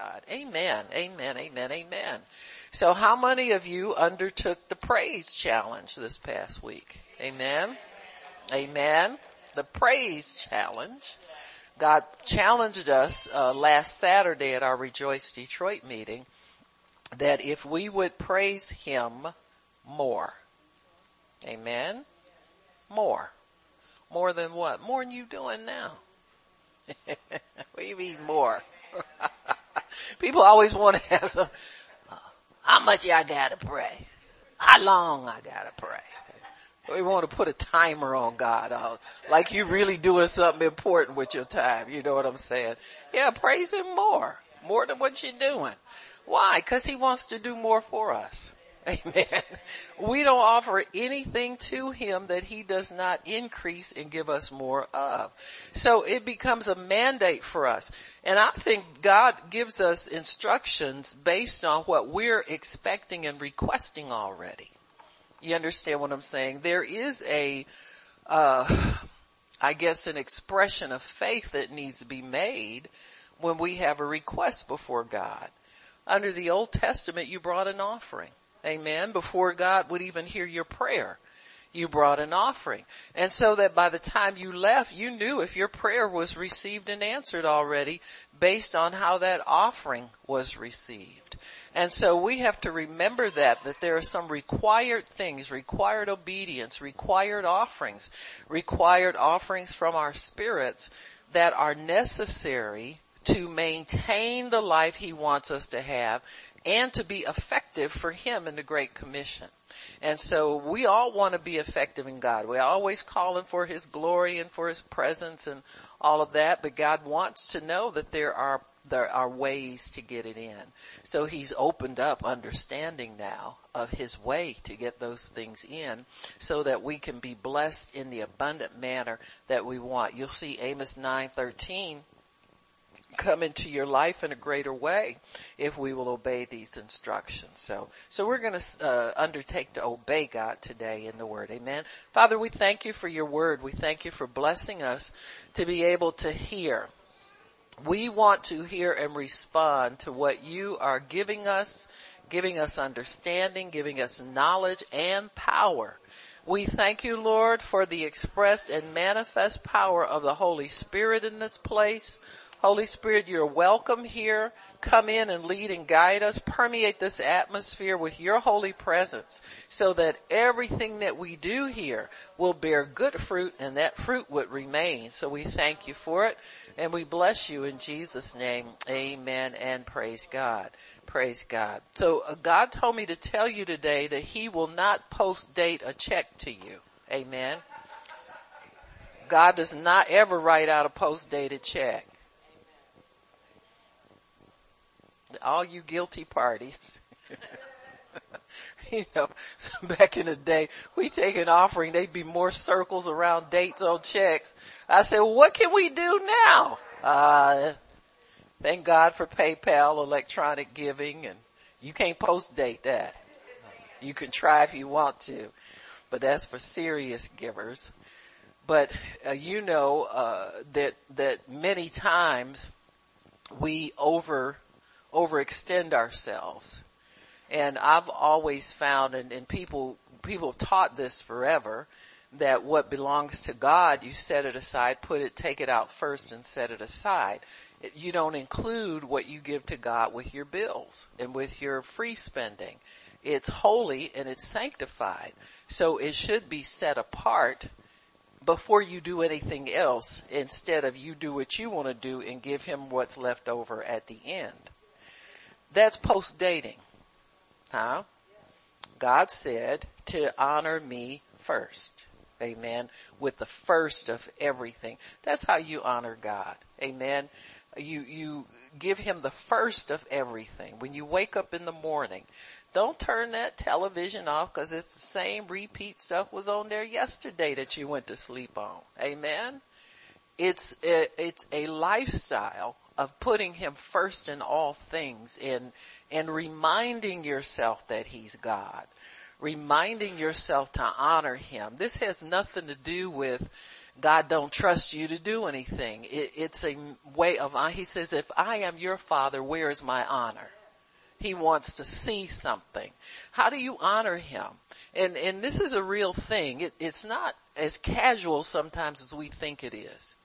God. Amen. Amen. Amen. Amen. So how many of you undertook the praise challenge this past week? Amen. Amen. The praise challenge. God challenged us uh, last Saturday at our Rejoice Detroit meeting that if we would praise Him more. Amen. More. More than what? More than you doing now. we need more? People always want to have some, how much I gotta pray? How long I gotta pray? We want to put a timer on God, uh, like you really doing something important with your time. You know what I'm saying? Yeah, praise Him more, more than what you're doing. Why? Cause He wants to do more for us. Amen. We don't offer anything to him that he does not increase and give us more of. So it becomes a mandate for us. And I think God gives us instructions based on what we're expecting and requesting already. You understand what I'm saying? There is a, uh, I guess an expression of faith that needs to be made when we have a request before God. Under the Old Testament, you brought an offering. Amen. Before God would even hear your prayer, you brought an offering. And so that by the time you left, you knew if your prayer was received and answered already based on how that offering was received. And so we have to remember that, that there are some required things, required obedience, required offerings, required offerings from our spirits that are necessary to maintain the life he wants us to have and to be effective for him in the Great Commission. And so we all want to be effective in God. We're always calling for his glory and for his presence and all of that, but God wants to know that there are there are ways to get it in. So he's opened up understanding now of his way to get those things in so that we can be blessed in the abundant manner that we want. You'll see Amos 9:13 come into your life in a greater way if we will obey these instructions. So, so we're going to uh, undertake to obey God today in the Word. Amen. Father, we thank you for your Word. We thank you for blessing us to be able to hear. We want to hear and respond to what you are giving us, giving us understanding, giving us knowledge and power. We thank you, Lord, for the expressed and manifest power of the Holy Spirit in this place. Holy Spirit, you're welcome here. Come in and lead and guide us. Permeate this atmosphere with your holy presence so that everything that we do here will bear good fruit and that fruit would remain. So we thank you for it and we bless you in Jesus name. Amen and praise God. Praise God. So uh, God told me to tell you today that he will not post date a check to you. Amen. God does not ever write out a post dated check. All you guilty parties. you know, back in the day, we take an offering, they'd be more circles around dates on checks. I said, what can we do now? Uh, thank God for PayPal, electronic giving, and you can't post date that. You can try if you want to, but that's for serious givers. But uh, you know uh, that that many times we over overextend ourselves. And I've always found, and, and people, people have taught this forever, that what belongs to God, you set it aside, put it, take it out first and set it aside. You don't include what you give to God with your bills and with your free spending. It's holy and it's sanctified. So it should be set apart before you do anything else instead of you do what you want to do and give him what's left over at the end. That's post dating. Huh? God said to honor me first. Amen. With the first of everything. That's how you honor God. Amen. You, you give him the first of everything. When you wake up in the morning, don't turn that television off because it's the same repeat stuff was on there yesterday that you went to sleep on. Amen. It's, it's a lifestyle of putting him first in all things and, and reminding yourself that he's God. Reminding yourself to honor him. This has nothing to do with God don't trust you to do anything. It, it's a way of, uh, he says, if I am your father, where is my honor? He wants to see something. How do you honor him? And, and this is a real thing. It, it's not as casual sometimes as we think it is.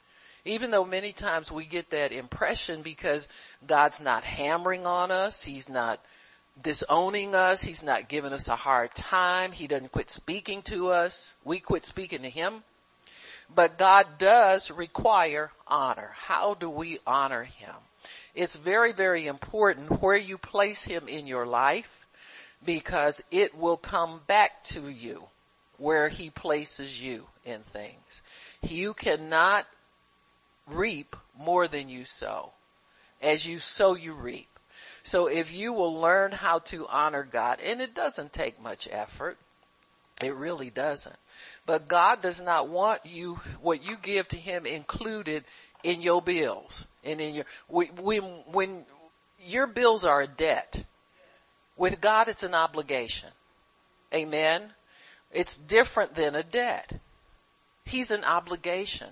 Even though many times we get that impression because God's not hammering on us, He's not disowning us, He's not giving us a hard time, He doesn't quit speaking to us, we quit speaking to Him. But God does require honor. How do we honor Him? It's very, very important where you place Him in your life because it will come back to you where He places you in things. You cannot reap more than you sow. As you sow, you reap. So if you will learn how to honor God, and it doesn't take much effort, it really doesn't. But God does not want you, what you give to Him included in your bills and in your, when, when your bills are a debt, with God it's an obligation. Amen. It's different than a debt. He's an obligation.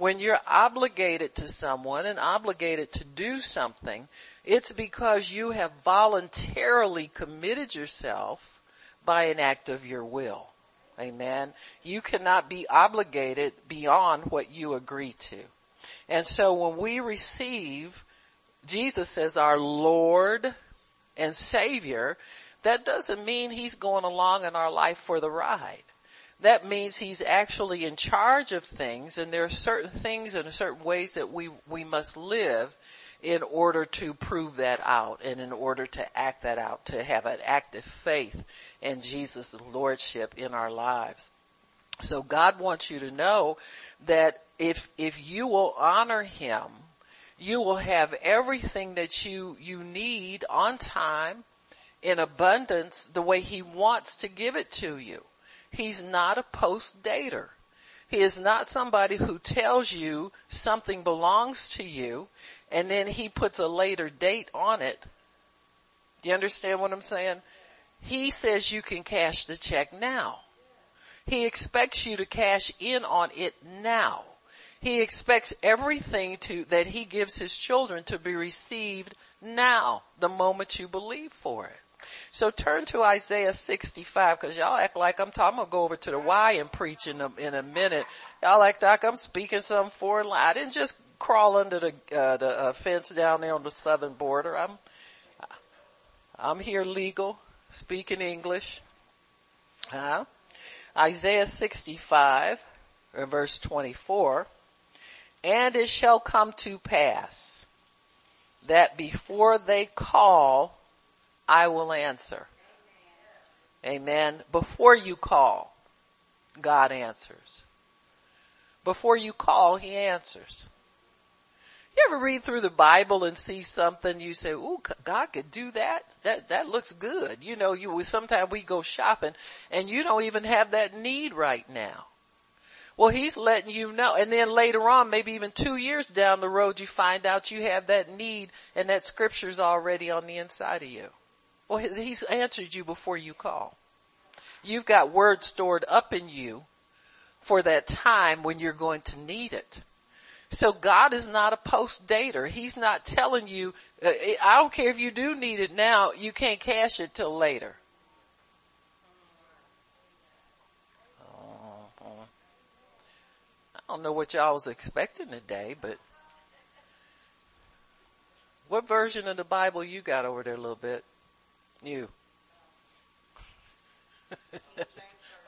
When you're obligated to someone and obligated to do something, it's because you have voluntarily committed yourself by an act of your will. Amen. You cannot be obligated beyond what you agree to. And so when we receive Jesus as our Lord and Savior, that doesn't mean He's going along in our life for the ride that means he's actually in charge of things and there are certain things and certain ways that we, we must live in order to prove that out and in order to act that out, to have an active faith in Jesus' Lordship in our lives. So God wants you to know that if, if you will honor Him, you will have everything that you, you need on time, in abundance, the way He wants to give it to you. He's not a post dater. He is not somebody who tells you something belongs to you and then he puts a later date on it. Do you understand what I'm saying? He says you can cash the check now. He expects you to cash in on it now. He expects everything to, that he gives his children to be received now, the moment you believe for it. So turn to Isaiah 65 because y'all act like I'm talking. I'm gonna go over to the Y and preach in a, in a minute. Y'all act like I'm speaking some foreign language. I didn't just crawl under the, uh, the uh, fence down there on the southern border. I'm, I'm here legal, speaking English. Huh? Isaiah 65 verse 24. And it shall come to pass that before they call, I will answer. Amen. Before you call, God answers. Before you call, He answers. You ever read through the Bible and see something you say, "Ooh, God could do that. That that looks good." You know, you sometimes we go shopping and you don't even have that need right now. Well, He's letting you know, and then later on, maybe even two years down the road, you find out you have that need, and that Scripture's already on the inside of you. Well, he's answered you before you call. You've got words stored up in you for that time when you're going to need it. So God is not a post dater. He's not telling you, uh, I don't care if you do need it now, you can't cash it till later. I don't know what y'all was expecting today, but what version of the Bible you got over there a little bit? You.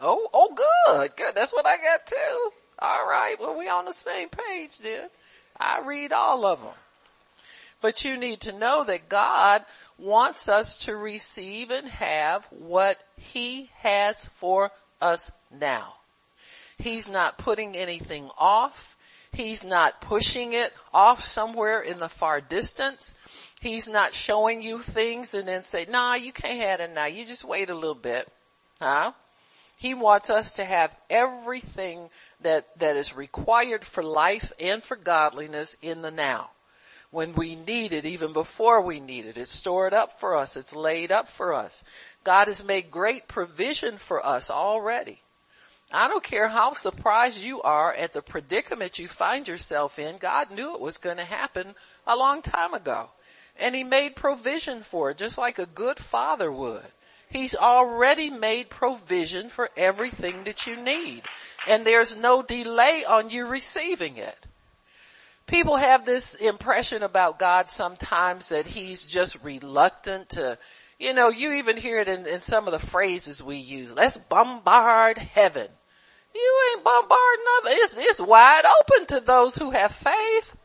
oh, oh good, good. That's what I got too. All right. Well, we on the same page then. I read all of them. But you need to know that God wants us to receive and have what He has for us now. He's not putting anything off. He's not pushing it off somewhere in the far distance. He's not showing you things and then say, nah, you can't have it now. You just wait a little bit. Huh? He wants us to have everything that, that is required for life and for godliness in the now. When we need it, even before we need it, it's stored up for us. It's laid up for us. God has made great provision for us already. I don't care how surprised you are at the predicament you find yourself in. God knew it was going to happen a long time ago. And he made provision for it, just like a good father would. He's already made provision for everything that you need. And there's no delay on you receiving it. People have this impression about God sometimes that he's just reluctant to, you know, you even hear it in, in some of the phrases we use. Let's bombard heaven. You ain't bombarding nothing. It's, it's wide open to those who have faith.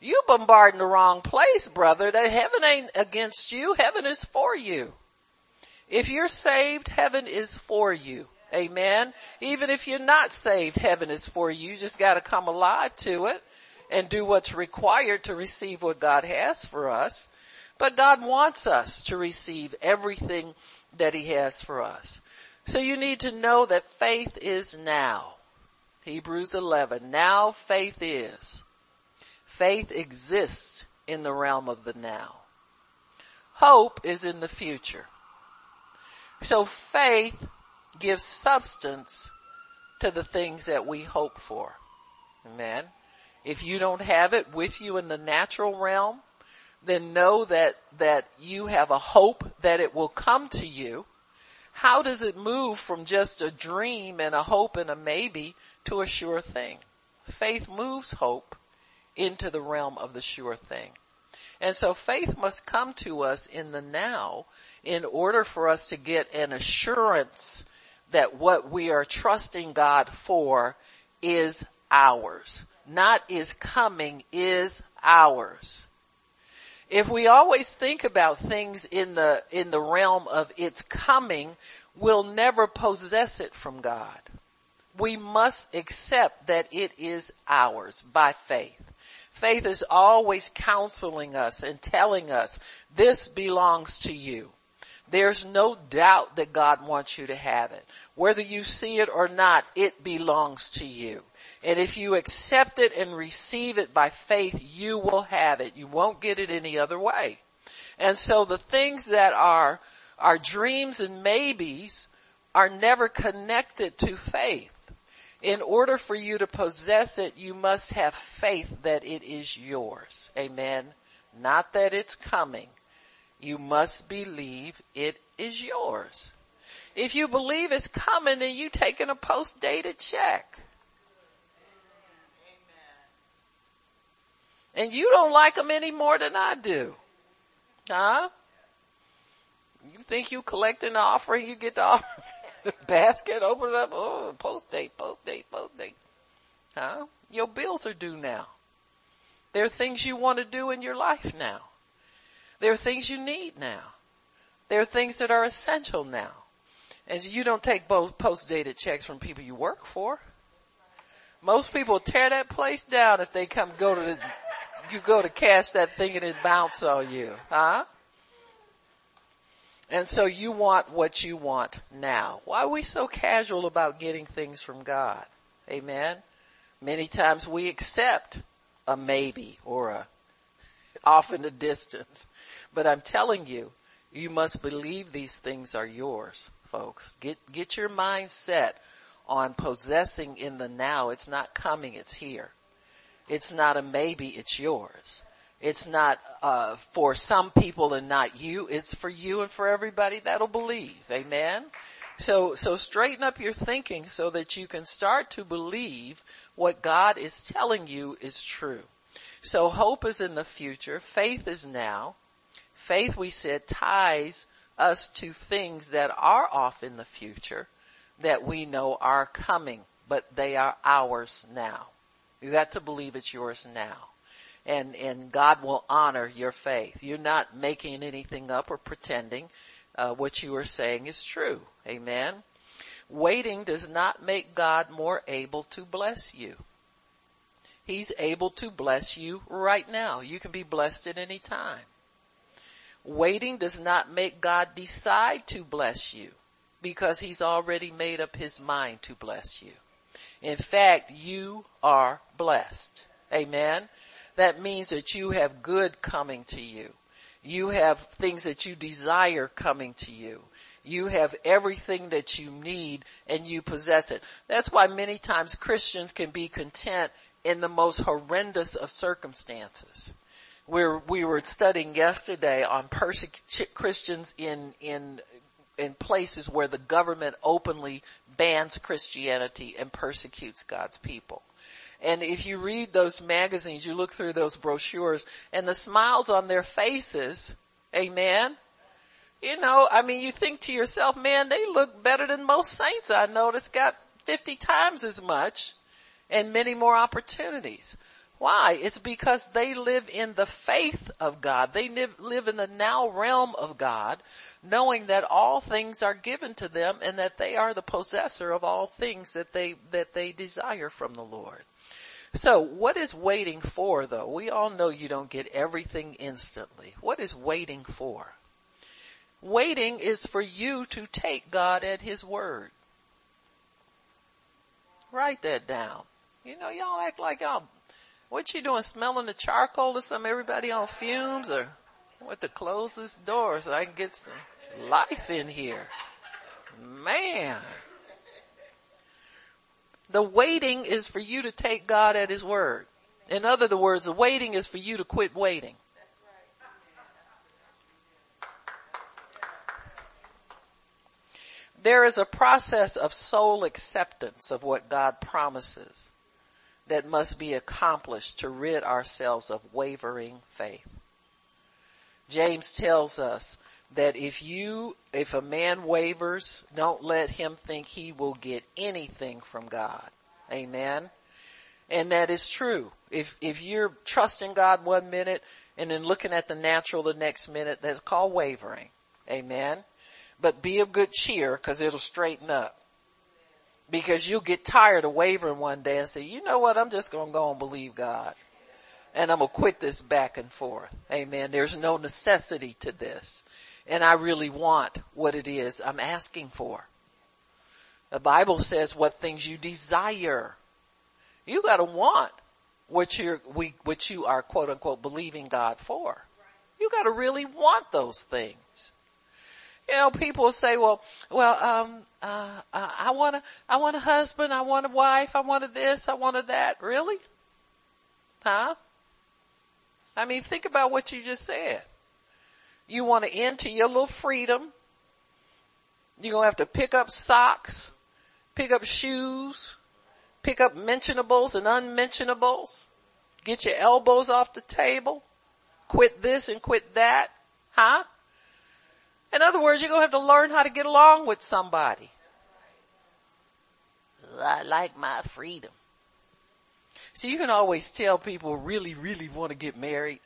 You bombarding the wrong place, brother. Heaven ain't against you. Heaven is for you. If you're saved, heaven is for you. Amen. Even if you're not saved, heaven is for you. You just gotta come alive to it and do what's required to receive what God has for us. But God wants us to receive everything that He has for us. So you need to know that faith is now. Hebrews 11. Now faith is. Faith exists in the realm of the now. Hope is in the future. So faith gives substance to the things that we hope for. Amen. If you don't have it with you in the natural realm, then know that, that you have a hope that it will come to you. How does it move from just a dream and a hope and a maybe to a sure thing? Faith moves hope into the realm of the sure thing. And so faith must come to us in the now in order for us to get an assurance that what we are trusting God for is ours. Not is coming, is ours. If we always think about things in the, in the realm of its coming, we'll never possess it from God. We must accept that it is ours by faith. Faith is always counseling us and telling us this belongs to you. There's no doubt that God wants you to have it. Whether you see it or not, it belongs to you. And if you accept it and receive it by faith, you will have it. You won't get it any other way. And so the things that are, are dreams and maybes are never connected to faith. In order for you to possess it, you must have faith that it is yours. Amen. Not that it's coming. You must believe it is yours. If you believe it's coming, then you taking a post dated check. And you don't like them any more than I do. Huh? You think you collecting the offering, you get the offering. basket, open it up, oh, post date, post date, post date. Huh? Your bills are due now. There are things you want to do in your life now. There are things you need now. There are things that are essential now. And you don't take both post-dated checks from people you work for. Most people tear that place down if they come go to the, you go to cash that thing and it bounce on you, huh? And so you want what you want now. Why are we so casual about getting things from God? Amen. Many times we accept a maybe or a off in the distance. But I'm telling you, you must believe these things are yours, folks. Get, get your mind set on possessing in the now. It's not coming, it's here. It's not a maybe, it's yours. It's not uh, for some people and not you. It's for you and for everybody that'll believe. Amen. So, so straighten up your thinking so that you can start to believe what God is telling you is true. So hope is in the future. Faith is now. Faith, we said, ties us to things that are off in the future that we know are coming, but they are ours now. You got to believe it's yours now and and God will honor your faith. You're not making anything up or pretending. Uh, what you are saying is true. Amen. Waiting does not make God more able to bless you. He's able to bless you right now. You can be blessed at any time. Waiting does not make God decide to bless you because he's already made up his mind to bless you. In fact, you are blessed. Amen that means that you have good coming to you. You have things that you desire coming to you. You have everything that you need and you possess it. That's why many times Christians can be content in the most horrendous of circumstances. We're, we were studying yesterday on persecuted Christians in, in, in places where the government openly bans Christianity and persecutes God's people. And if you read those magazines, you look through those brochures and the smiles on their faces, amen, you know, I mean, you think to yourself, man, they look better than most saints I know that's got 50 times as much and many more opportunities. Why? It's because they live in the faith of God. They live, live in the now realm of God, knowing that all things are given to them and that they are the possessor of all things that they, that they desire from the Lord. So what is waiting for though? We all know you don't get everything instantly. What is waiting for? Waiting is for you to take God at His word. Write that down. You know, y'all act like y'all, what you doing, smelling the charcoal or something, everybody on fumes or what to close this door so I can get some life in here. Man. The waiting is for you to take God at His word. In other words, the waiting is for you to quit waiting. There is a process of soul acceptance of what God promises that must be accomplished to rid ourselves of wavering faith. James tells us that if you, if a man wavers, don't let him think he will get anything from God. Amen. And that is true. If, if you're trusting God one minute and then looking at the natural the next minute, that's called wavering. Amen but be of good cheer because it'll straighten up. Because you'll get tired of wavering one day and say, you know what, I'm just going to go and believe God. And I'm going to quit this back and forth. Amen. There's no necessity to this. And I really want what it is I'm asking for. The Bible says what things you desire. You gotta want what you're, we, what you are quote unquote believing God for. You gotta really want those things. You know, people say, well, well, um, uh, uh, I want a, I want a husband, I want a wife, I wanted this, I wanted that. Really? Huh? I mean, think about what you just said. You want to to your little freedom. You're going to have to pick up socks, pick up shoes, pick up mentionables and unmentionables, get your elbows off the table, quit this and quit that. Huh? In other words, you're going to have to learn how to get along with somebody. I like my freedom. So you can always tell people really, really want to get married.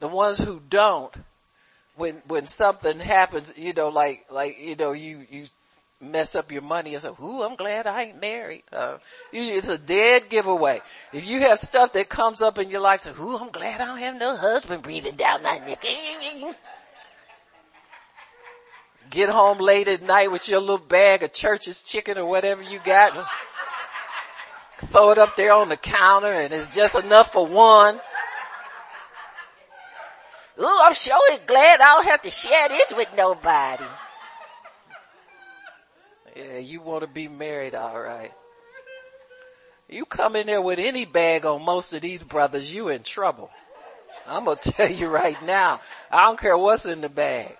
The ones who don't, when, when something happens, you know, like, like, you know, you, you mess up your money and say, ooh, I'm glad I ain't married. Uh, it's a dead giveaway. If you have stuff that comes up in your life, say, ooh, I'm glad I don't have no husband breathing down my neck. get home late at night with your little bag of church's chicken or whatever you got. Throw it up there on the counter and it's just enough for one. Ooh, I'm sure glad I don't have to share this with nobody. Yeah, you want to be married, alright. You come in there with any bag on most of these brothers, you in trouble. I'm gonna tell you right now, I don't care what's in the bag.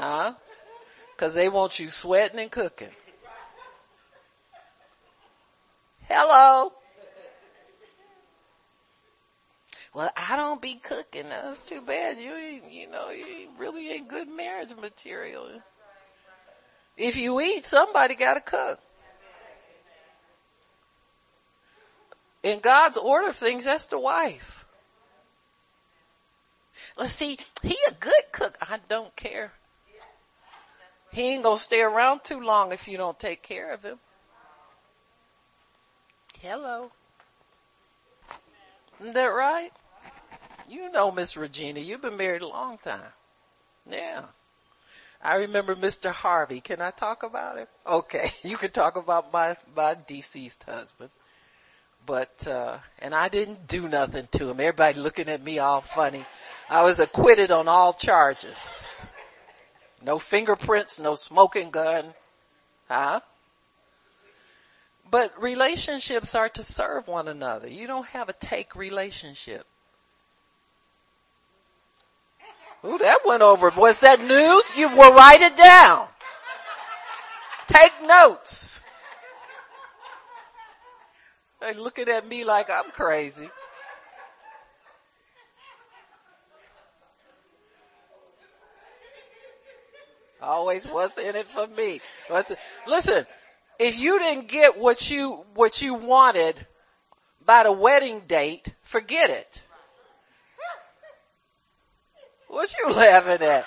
Huh? Cause they want you sweating and cooking. Hello. Well, I don't be cooking. That's too bad. You you know, you really ain't good marriage material. If you eat, somebody gotta cook. In God's order of things, that's the wife. Let's see, he a good cook. I don't care. He ain't gonna stay around too long if you don't take care of him. Hello. Isn't that right? You know Miss Regina, you've been married a long time. Yeah. I remember Mr. Harvey. Can I talk about him? Okay. You can talk about my, my deceased husband. But, uh, and I didn't do nothing to him. Everybody looking at me all funny. I was acquitted on all charges. No fingerprints, no smoking gun. Huh? But relationships are to serve one another. You don't have a take relationship. Ooh, that went over. Was that news? You will write it down. Take notes. They looking at me like I'm crazy. Always what's in it for me. Listen, if you didn't get what you, what you wanted by the wedding date, forget it. What you laughing at?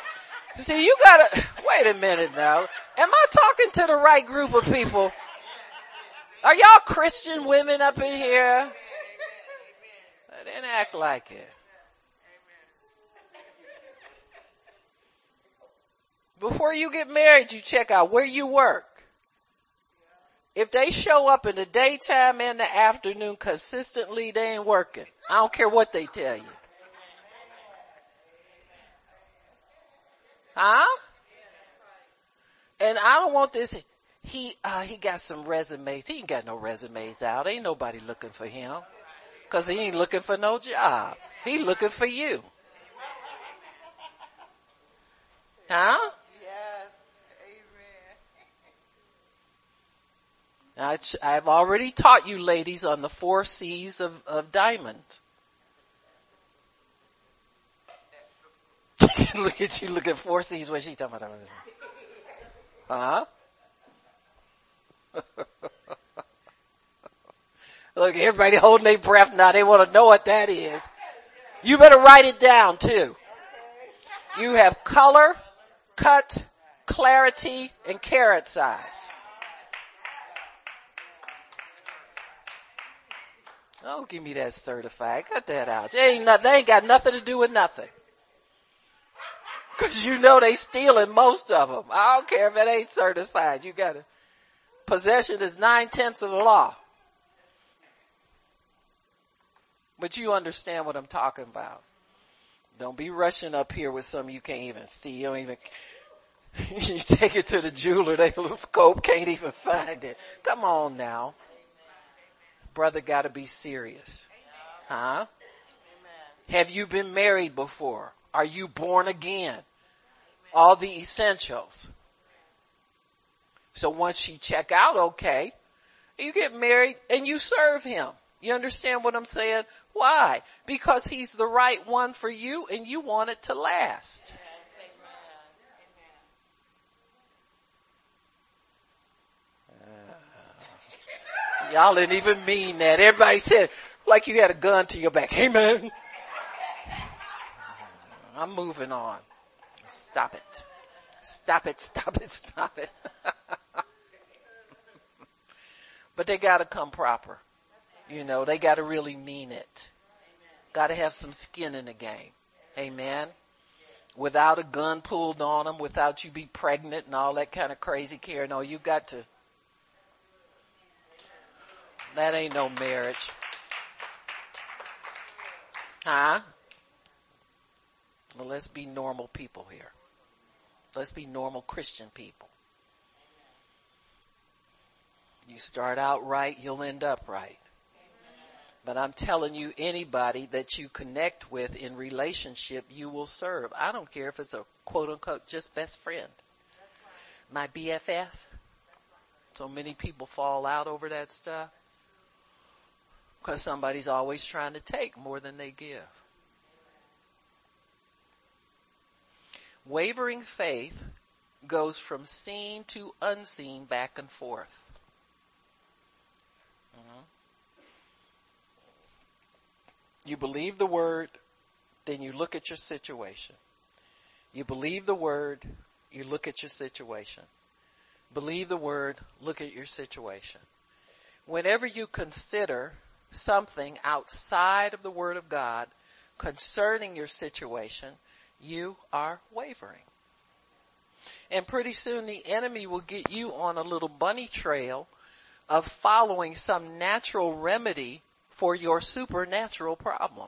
See, you gotta, wait a minute now. Am I talking to the right group of people? Are y'all Christian women up in here? I didn't act like it. Before you get married, you check out where you work. If they show up in the daytime and the afternoon consistently, they ain't working. I don't care what they tell you. Huh? And I don't want this. He, uh, he got some resumes. He ain't got no resumes out. Ain't nobody looking for him. Cause he ain't looking for no job. He looking for you. Huh? I've already taught you ladies on the four C's of, of diamond. look at you, look at four C's, what she talking about? Huh? look, everybody holding their breath now, they want to know what that is. You better write it down too. You have color, cut, clarity, and carat size. Oh, give me that certified. Cut that out. They ain't, not, they ain't got nothing to do with nothing. Cause you know they stealing most of them. I don't care if it ain't certified. You got to, possession is nine tenths of the law. But you understand what I'm talking about. Don't be rushing up here with something you can't even see. You don't even, you take it to the jeweler, they little scope can't even find it. Come on now brother gotta be serious. Huh? Have you been married before? Are you born again? All the essentials. So once you check out okay, you get married and you serve him. You understand what I'm saying? Why? Because he's the right one for you and you want it to last. Y'all didn't even mean that. Everybody said, like you had a gun to your back. Man. I'm moving on. Stop it. Stop it, stop it, stop it. but they gotta come proper. You know, they gotta really mean it. Gotta have some skin in the game. Amen. Without a gun pulled on them, without you be pregnant and all that kind of crazy care. No, you got to that ain't no marriage. Huh? Well, let's be normal people here. Let's be normal Christian people. You start out right, you'll end up right. But I'm telling you, anybody that you connect with in relationship, you will serve. I don't care if it's a quote unquote just best friend. My BFF. So many people fall out over that stuff. Because somebody's always trying to take more than they give. Wavering faith goes from seen to unseen back and forth. Mm-hmm. You believe the word, then you look at your situation. You believe the word, you look at your situation. Believe the word, look at your situation. Whenever you consider something outside of the Word of God concerning your situation, you are wavering. And pretty soon the enemy will get you on a little bunny trail of following some natural remedy for your supernatural problem.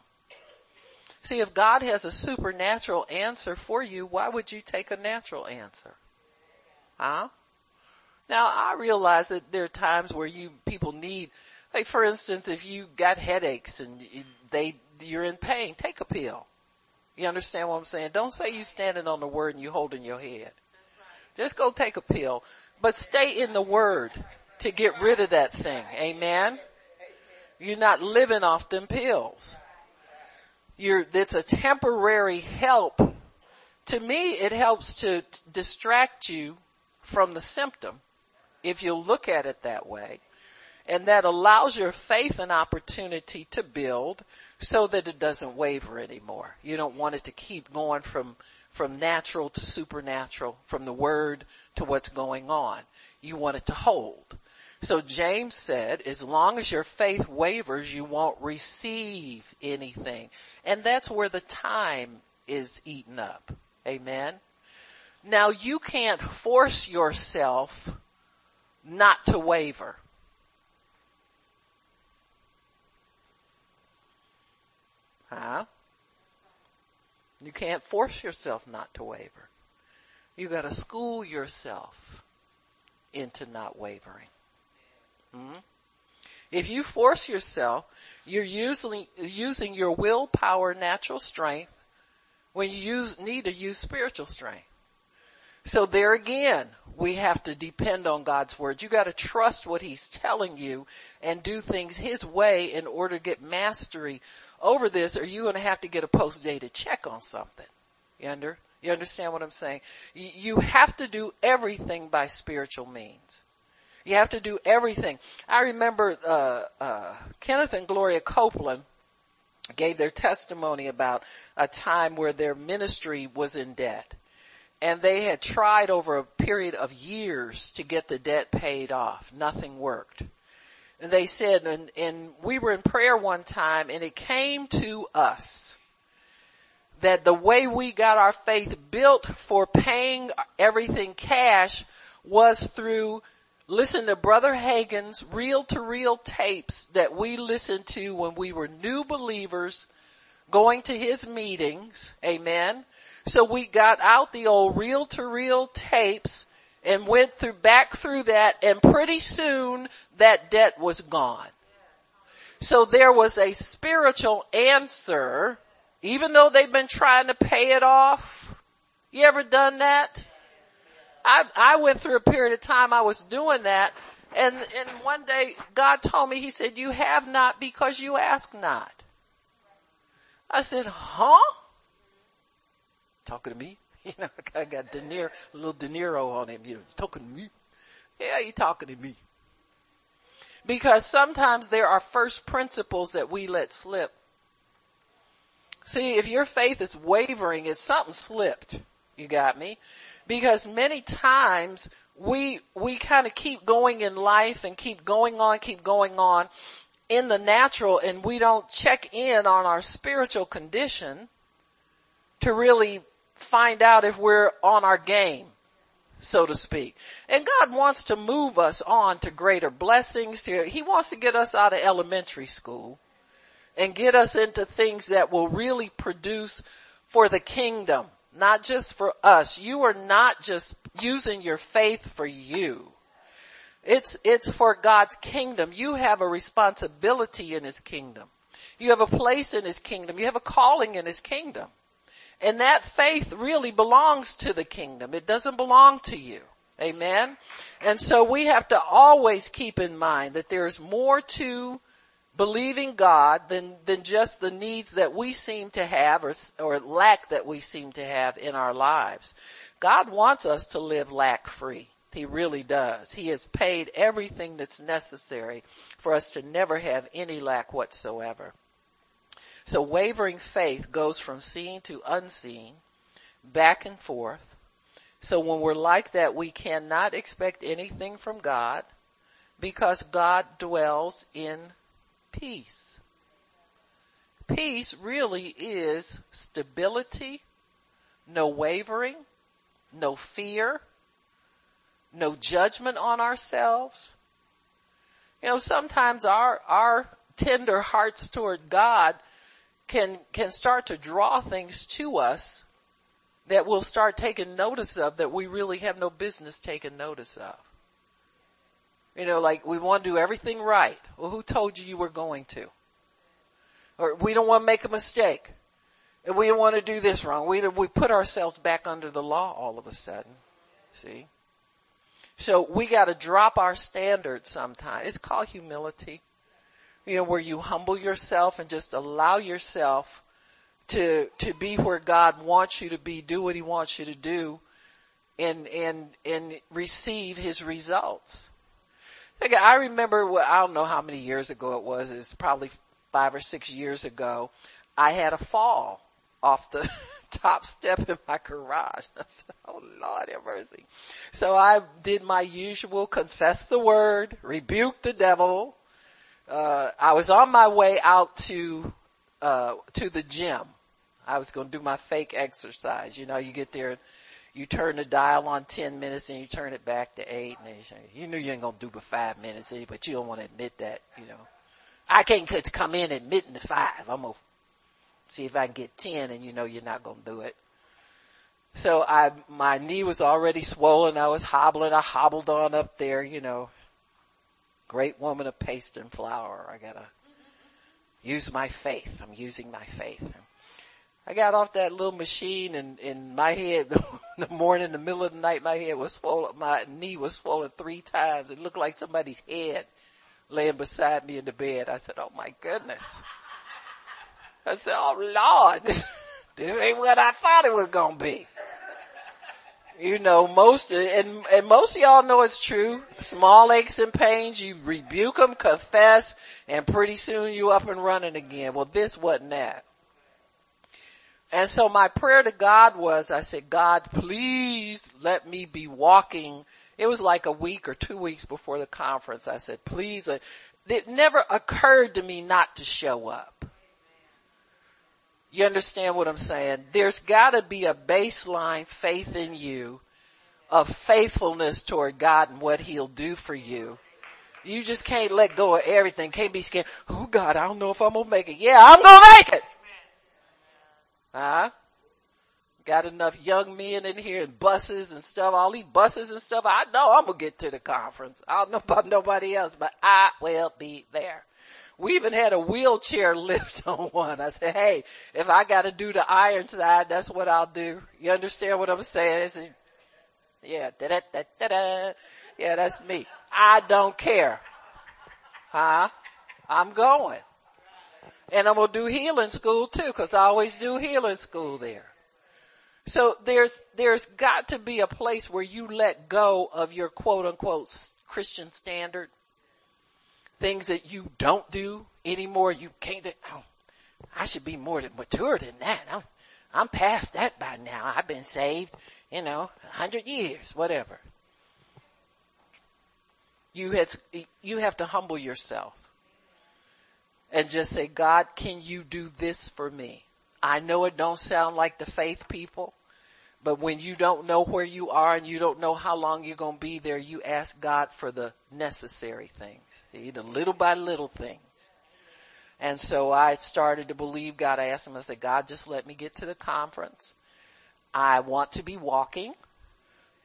See, if God has a supernatural answer for you, why would you take a natural answer? Huh? Now I realize that there are times where you, people need, like for instance, if you got headaches and they, you're in pain, take a pill. You understand what I'm saying? Don't say you standing on the word and you holding your head. Just go take a pill, but stay in the word to get rid of that thing. Amen. You're not living off them pills you're, it's a temporary help. To me, it helps to distract you from the symptom if you look at it that way. And that allows your faith an opportunity to build so that it doesn't waver anymore. You don't want it to keep going from, from natural to supernatural, from the word to what's going on. You want it to hold. So James said, as long as your faith wavers, you won't receive anything. And that's where the time is eaten up. Amen. Now you can't force yourself not to waver. Huh? You can't force yourself not to waver. You gotta school yourself into not wavering. Hmm? If you force yourself, you're usually using your willpower, natural strength, when you use, need to use spiritual strength. So there again, we have to depend on God's word. You gotta trust what He's telling you and do things His way in order to get mastery over this or you're gonna have to get a post-dated check on something. You under, you understand what I'm saying? You have to do everything by spiritual means. You have to do everything. I remember uh, uh, Kenneth and Gloria Copeland gave their testimony about a time where their ministry was in debt. And they had tried over a period of years to get the debt paid off. Nothing worked. And they said, and, and we were in prayer one time and it came to us that the way we got our faith built for paying everything cash was through listen to Brother Hagin's reel to reel tapes that we listened to when we were new believers going to his meetings. Amen. So we got out the old reel to reel tapes and went through back through that and pretty soon that debt was gone. So there was a spiritual answer, even though they've been trying to pay it off. You ever done that? I, I went through a period of time I was doing that and, and one day God told me, He said, you have not because you ask not. I said, huh? Talking to me? You know, I got De Niro, little De Niro on him. You know, talking to me? Yeah, you talking to me. Because sometimes there are first principles that we let slip. See, if your faith is wavering, it's something slipped. You got me? because many times we, we kind of keep going in life and keep going on, keep going on in the natural and we don't check in on our spiritual condition to really find out if we're on our game, so to speak. And God wants to move us on to greater blessings. He wants to get us out of elementary school and get us into things that will really produce for the kingdom not just for us. You are not just using your faith for you. It's, it's for God's kingdom. You have a responsibility in His kingdom. You have a place in His kingdom. You have a calling in His kingdom. And that faith really belongs to the kingdom. It doesn't belong to you. Amen. And so we have to always keep in mind that there is more to believing God than, than just the needs that we seem to have or, or lack that we seem to have in our lives. God wants us to live lack free. He really does. He has paid everything that's necessary for us to never have any lack whatsoever. So wavering faith goes from seen to unseen, back and forth. So when we're like that, we cannot expect anything from God because God dwells in peace. Peace really is stability, no wavering, no fear, no judgment on ourselves. You know, sometimes our, our tender hearts toward God can, can start to draw things to us that we'll start taking notice of that we really have no business taking notice of. You know, like we want to do everything right. Well, who told you you were going to? Or we don't want to make a mistake. And we don't want to do this wrong. We, we put ourselves back under the law all of a sudden. See? So we gotta drop our standards sometimes. It's called humility. You know, where you humble yourself and just allow yourself to, to be where God wants you to be, do what He wants you to do, and, and, and receive His results. I remember, well, I don't know how many years ago it was, it's probably five or six years ago, I had a fall off the top step in my garage. I said, oh Lord have mercy. So I did my usual confess the word, rebuke the devil. Uh, I was on my way out to, uh, to the gym. I was going to do my fake exercise. You know, you get there you turn the dial on 10 minutes and you turn it back to 8 and you, you knew you ain't going to do but 5 minutes, eh, but you don't want to admit that, you know. I can't come in admitting the 5. I'm to see if I can get 10 and you know you're not going to do it. So I, my knee was already swollen. I was hobbling. I hobbled on up there, you know. Great woman of paste and flour. I gotta use my faith. I'm using my faith. I got off that little machine and in my head, the morning, the middle of the night, my head was swollen, my knee was swollen three times. It looked like somebody's head laying beside me in the bed. I said, oh my goodness. I said, oh Lord, this ain't what I thought it was gonna be. You know, most, and, and most of y'all know it's true. Small aches and pains, you rebuke them, confess, and pretty soon you up and running again. Well, this wasn't that. And so my prayer to God was, I said, God, please let me be walking. It was like a week or two weeks before the conference. I said, please, uh, it never occurred to me not to show up. You understand what I'm saying? There's gotta be a baseline faith in you of faithfulness toward God and what He'll do for you. You just can't let go of everything. Can't be scared. Oh God, I don't know if I'm gonna make it. Yeah, I'm gonna make it. Huh? Got enough young men in here and buses and stuff, all these buses and stuff. I know I'm gonna get to the conference. I don't know about nobody else, but I will be there. We even had a wheelchair lift on one. I said, hey, if I gotta do the Ironside, that's what I'll do. You understand what I'm saying? It's, yeah, da da da da da. Yeah, that's me. I don't care. Huh? I'm going. And I'm gonna do healing school too, cause I always do healing school there. So there's, there's got to be a place where you let go of your quote unquote Christian standard. Things that you don't do anymore. You can't, oh, I should be more mature than that. I'm, I'm past that by now. I've been saved, you know, a hundred years, whatever. You have, you have to humble yourself and just say, God, can you do this for me? I know it don't sound like the faith people, but when you don't know where you are and you don't know how long you're going to be there, you ask God for the necessary things, the little by little things. And so I started to believe God. I asked him, I said, God, just let me get to the conference. I want to be walking.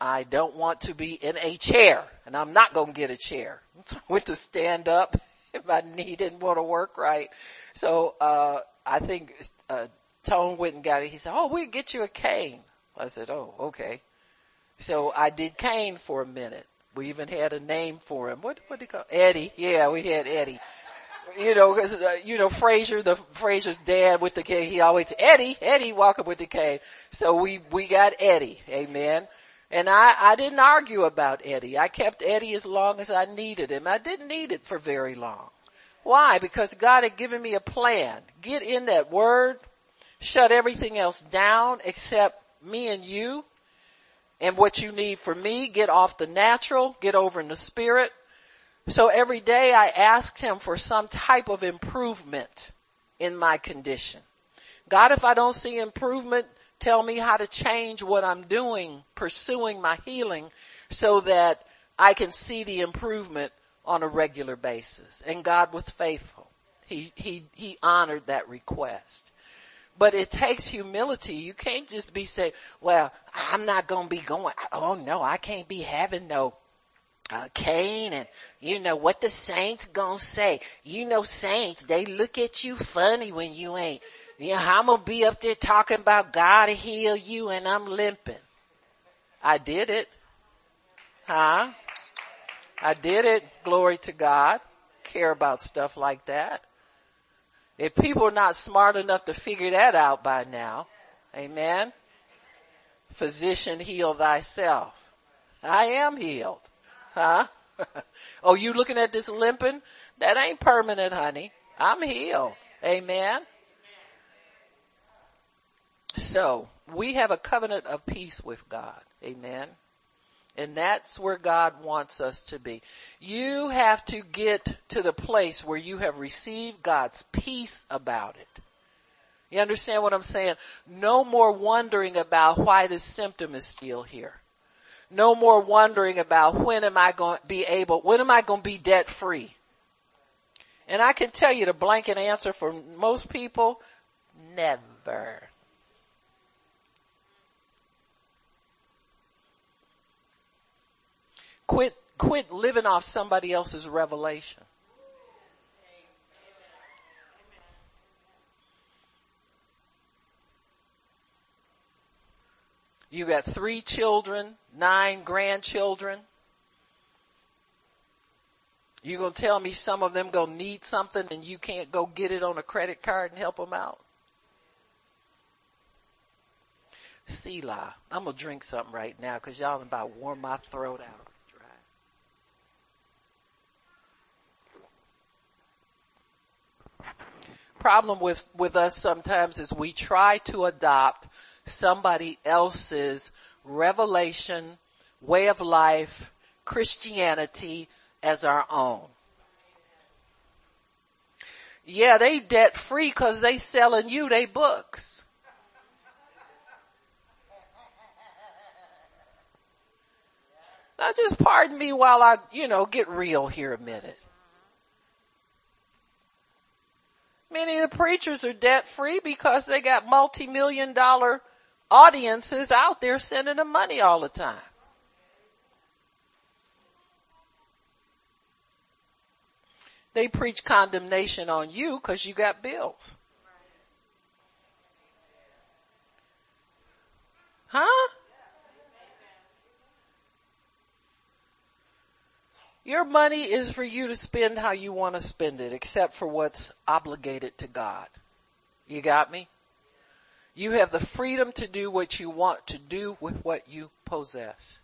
I don't want to be in a chair and I'm not going to get a chair. So I went to stand up if my knee didn't want to work right. So, uh, I think, uh, Tone went and got it. He said, oh, we'll get you a cane. I said, oh, okay. So I did cane for a minute. We even had a name for him. What, what did he call Eddie? Yeah, we had Eddie. You know, cause, uh, you know, Frasier, the Frasier's dad with the cane, he always, Eddie, Eddie walking with the cane. So we, we got Eddie. Amen. And I, I didn't argue about Eddie. I kept Eddie as long as I needed him. I didn't need it for very long. Why? Because God had given me a plan. Get in that word, shut everything else down except me and you and what you need for me. Get off the natural, get over in the spirit. So every day I asked him for some type of improvement in my condition. God, if I don't see improvement, tell me how to change what I'm doing, pursuing my healing so that I can see the improvement on a regular basis. And God was faithful. He, he, he honored that request. But it takes humility. You can't just be saying, well, I'm not going to be going, oh no, I can't be having no uh, cane and you know what the saints gonna say. You know saints, they look at you funny when you ain't. You know, I'm gonna be up there talking about God to heal you and I'm limping. I did it. Huh? I did it. Glory to God. Care about stuff like that. If people are not smart enough to figure that out by now, amen. Physician, heal thyself. I am healed. Huh? oh, you looking at this limping? That ain't permanent, honey. I'm healed. Amen. So, we have a covenant of peace with God. Amen. And that's where God wants us to be. You have to get to the place where you have received God's peace about it. You understand what I'm saying? No more wondering about why this symptom is still here. No more wondering about when am I going to be able, when am I going to be debt free? And I can tell you the blanket answer for most people, never. Quit, quit living off somebody else's revelation. You got three children, nine grandchildren. You gonna tell me some of them gonna need something and you can't go get it on a credit card and help them out? Selah. I'm gonna drink something right now cause y'all about warm my throat out. Problem with, with us sometimes is we try to adopt somebody else's revelation, way of life, Christianity as our own. Yeah, they debt free cause they selling you they books. Now just pardon me while I, you know, get real here a minute. Many of the preachers are debt free because they got multi-million dollar audiences out there sending them money all the time. They preach condemnation on you because you got bills. Huh? Your money is for you to spend how you want to spend it, except for what's obligated to God. You got me? You have the freedom to do what you want to do with what you possess.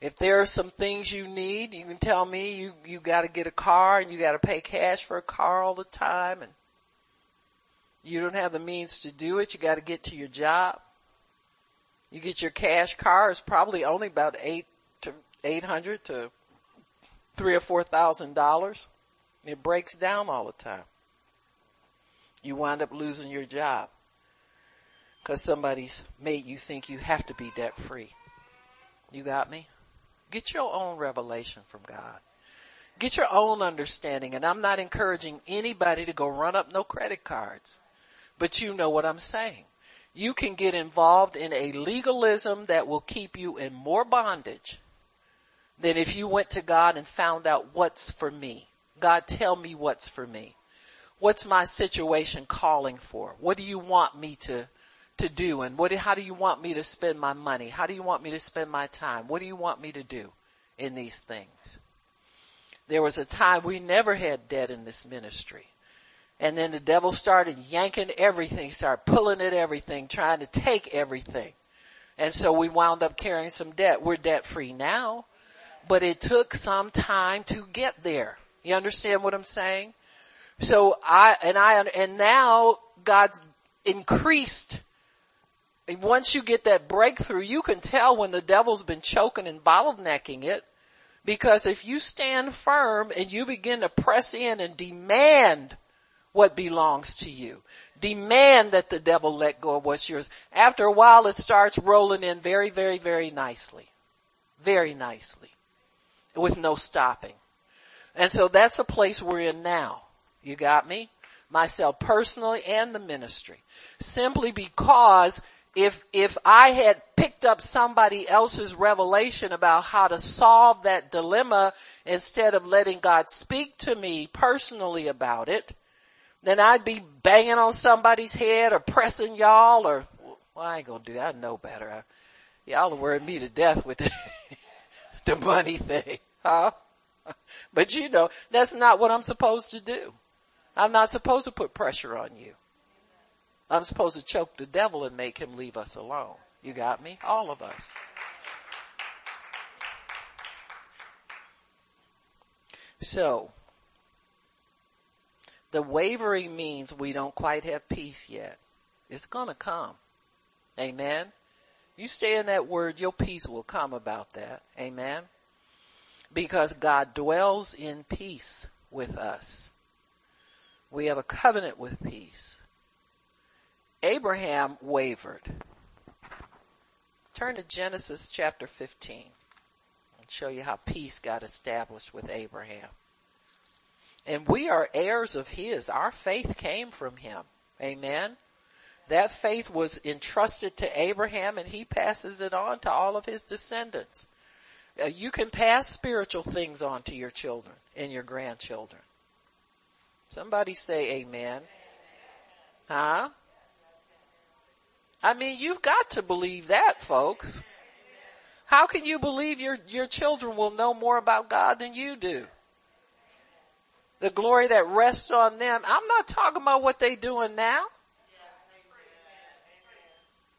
If there are some things you need, you can tell me you, you gotta get a car and you gotta pay cash for a car all the time and you don't have the means to do it, you gotta get to your job. You get your cash car, it's probably only about eight eight hundred to three or four thousand dollars. It breaks down all the time. You wind up losing your job because somebody's made you think you have to be debt free. You got me? Get your own revelation from God. Get your own understanding. And I'm not encouraging anybody to go run up no credit cards, but you know what I'm saying. You can get involved in a legalism that will keep you in more bondage than if you went to God and found out what's for me. God, tell me what's for me. What's my situation calling for? What do you want me to, to do? And what, how do you want me to spend my money? How do you want me to spend my time? What do you want me to do in these things? There was a time we never had debt in this ministry. And then the devil started yanking everything, started pulling at everything, trying to take everything. And so we wound up carrying some debt. We're debt free now but it took some time to get there. You understand what I'm saying? So I, and I, and now God's increased. And once you get that breakthrough, you can tell when the devil's been choking and bottlenecking it. Because if you stand firm and you begin to press in and demand what belongs to you, demand that the devil let go of what's yours, after a while it starts rolling in very, very, very nicely. Very nicely. With no stopping. And so that's a place we're in now. You got me? Myself personally and the ministry. Simply because if, if I had picked up somebody else's revelation about how to solve that dilemma instead of letting God speak to me personally about it, then I'd be banging on somebody's head or pressing y'all or, well, I ain't gonna do that. I know better. I, y'all are worried me to death with the, money thing, huh? But you know, that's not what I'm supposed to do. I'm not supposed to put pressure on you. I'm supposed to choke the devil and make him leave us alone. You got me? All of us. So, the wavering means we don't quite have peace yet. It's gonna come. Amen. You stay in that word, your peace will come about that. Amen. Because God dwells in peace with us. We have a covenant with peace. Abraham wavered. Turn to Genesis chapter 15 and show you how peace got established with Abraham. And we are heirs of his. Our faith came from him. Amen. That faith was entrusted to Abraham and he passes it on to all of his descendants. You can pass spiritual things on to your children and your grandchildren. Somebody say amen. Huh? I mean, you've got to believe that, folks. How can you believe your, your children will know more about God than you do? The glory that rests on them. I'm not talking about what they're doing now.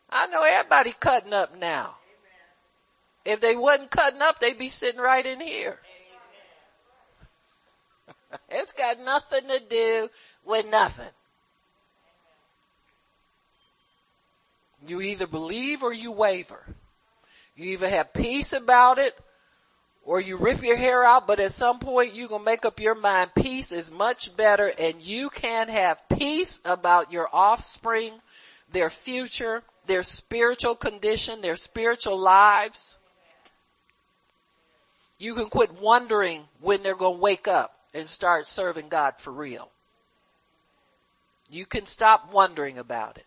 I know everybody cutting up now. If they wasn't cutting up, they'd be sitting right in here. it's got nothing to do with nothing. You either believe or you waver. You either have peace about it or you rip your hair out, but at some point you're going to make up your mind peace is much better and you can have peace about your offspring, their future, their spiritual condition, their spiritual lives. You can quit wondering when they're going to wake up and start serving God for real. You can stop wondering about it.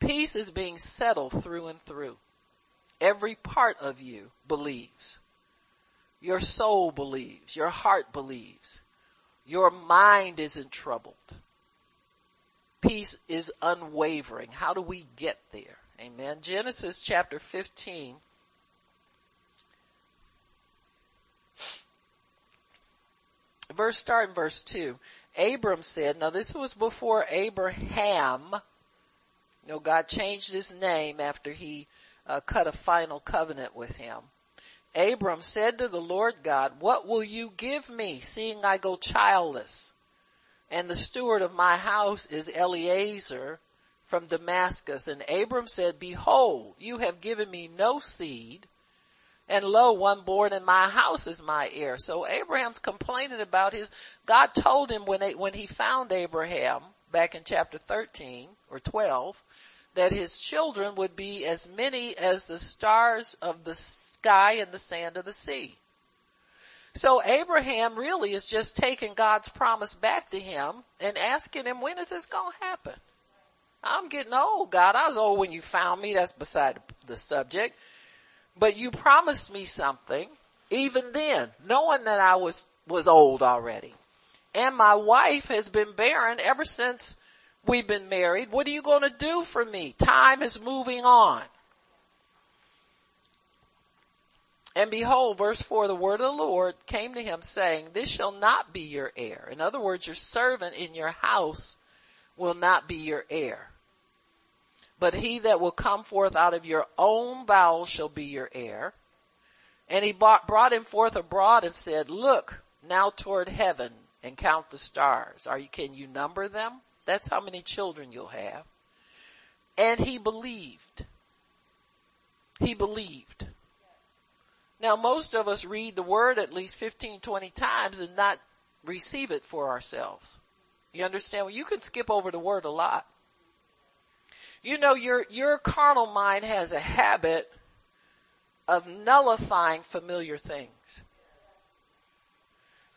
Peace is being settled through and through. Every part of you believes. Your soul believes. Your heart believes. Your mind isn't troubled. Peace is unwavering. How do we get there? Amen. Genesis chapter 15. Verse start in verse 2. Abram said, now this was before Abraham you know, God changed his name after he uh, cut a final covenant with him. Abram said to the Lord God, what will you give me seeing I go childless? And the steward of my house is Eliezer from Damascus. And Abram said, behold, you have given me no seed and lo, one born in my house is my heir. So Abraham's complaining about his, God told him when, when he found Abraham, back in chapter 13 or 12 that his children would be as many as the stars of the sky and the sand of the sea. So Abraham really is just taking God's promise back to him and asking him, when is this going to happen? I'm getting old, God. I was old when you found me. That's beside the subject. But you promised me something even then, knowing that I was, was old already and my wife has been barren ever since we've been married. What are you going to do for me? Time is moving on. And behold, verse 4, the word of the Lord came to him saying, this shall not be your heir. In other words, your servant in your house will not be your heir. But he that will come forth out of your own bowels shall be your heir. And he brought him forth abroad and said, look now toward heaven and count the stars. Are you, can you number them? That's how many children you'll have. And he believed. He believed. Now most of us read the word at least 15, 20 times and not receive it for ourselves. You understand? Well, you can skip over the word a lot. You know, your, your carnal mind has a habit of nullifying familiar things.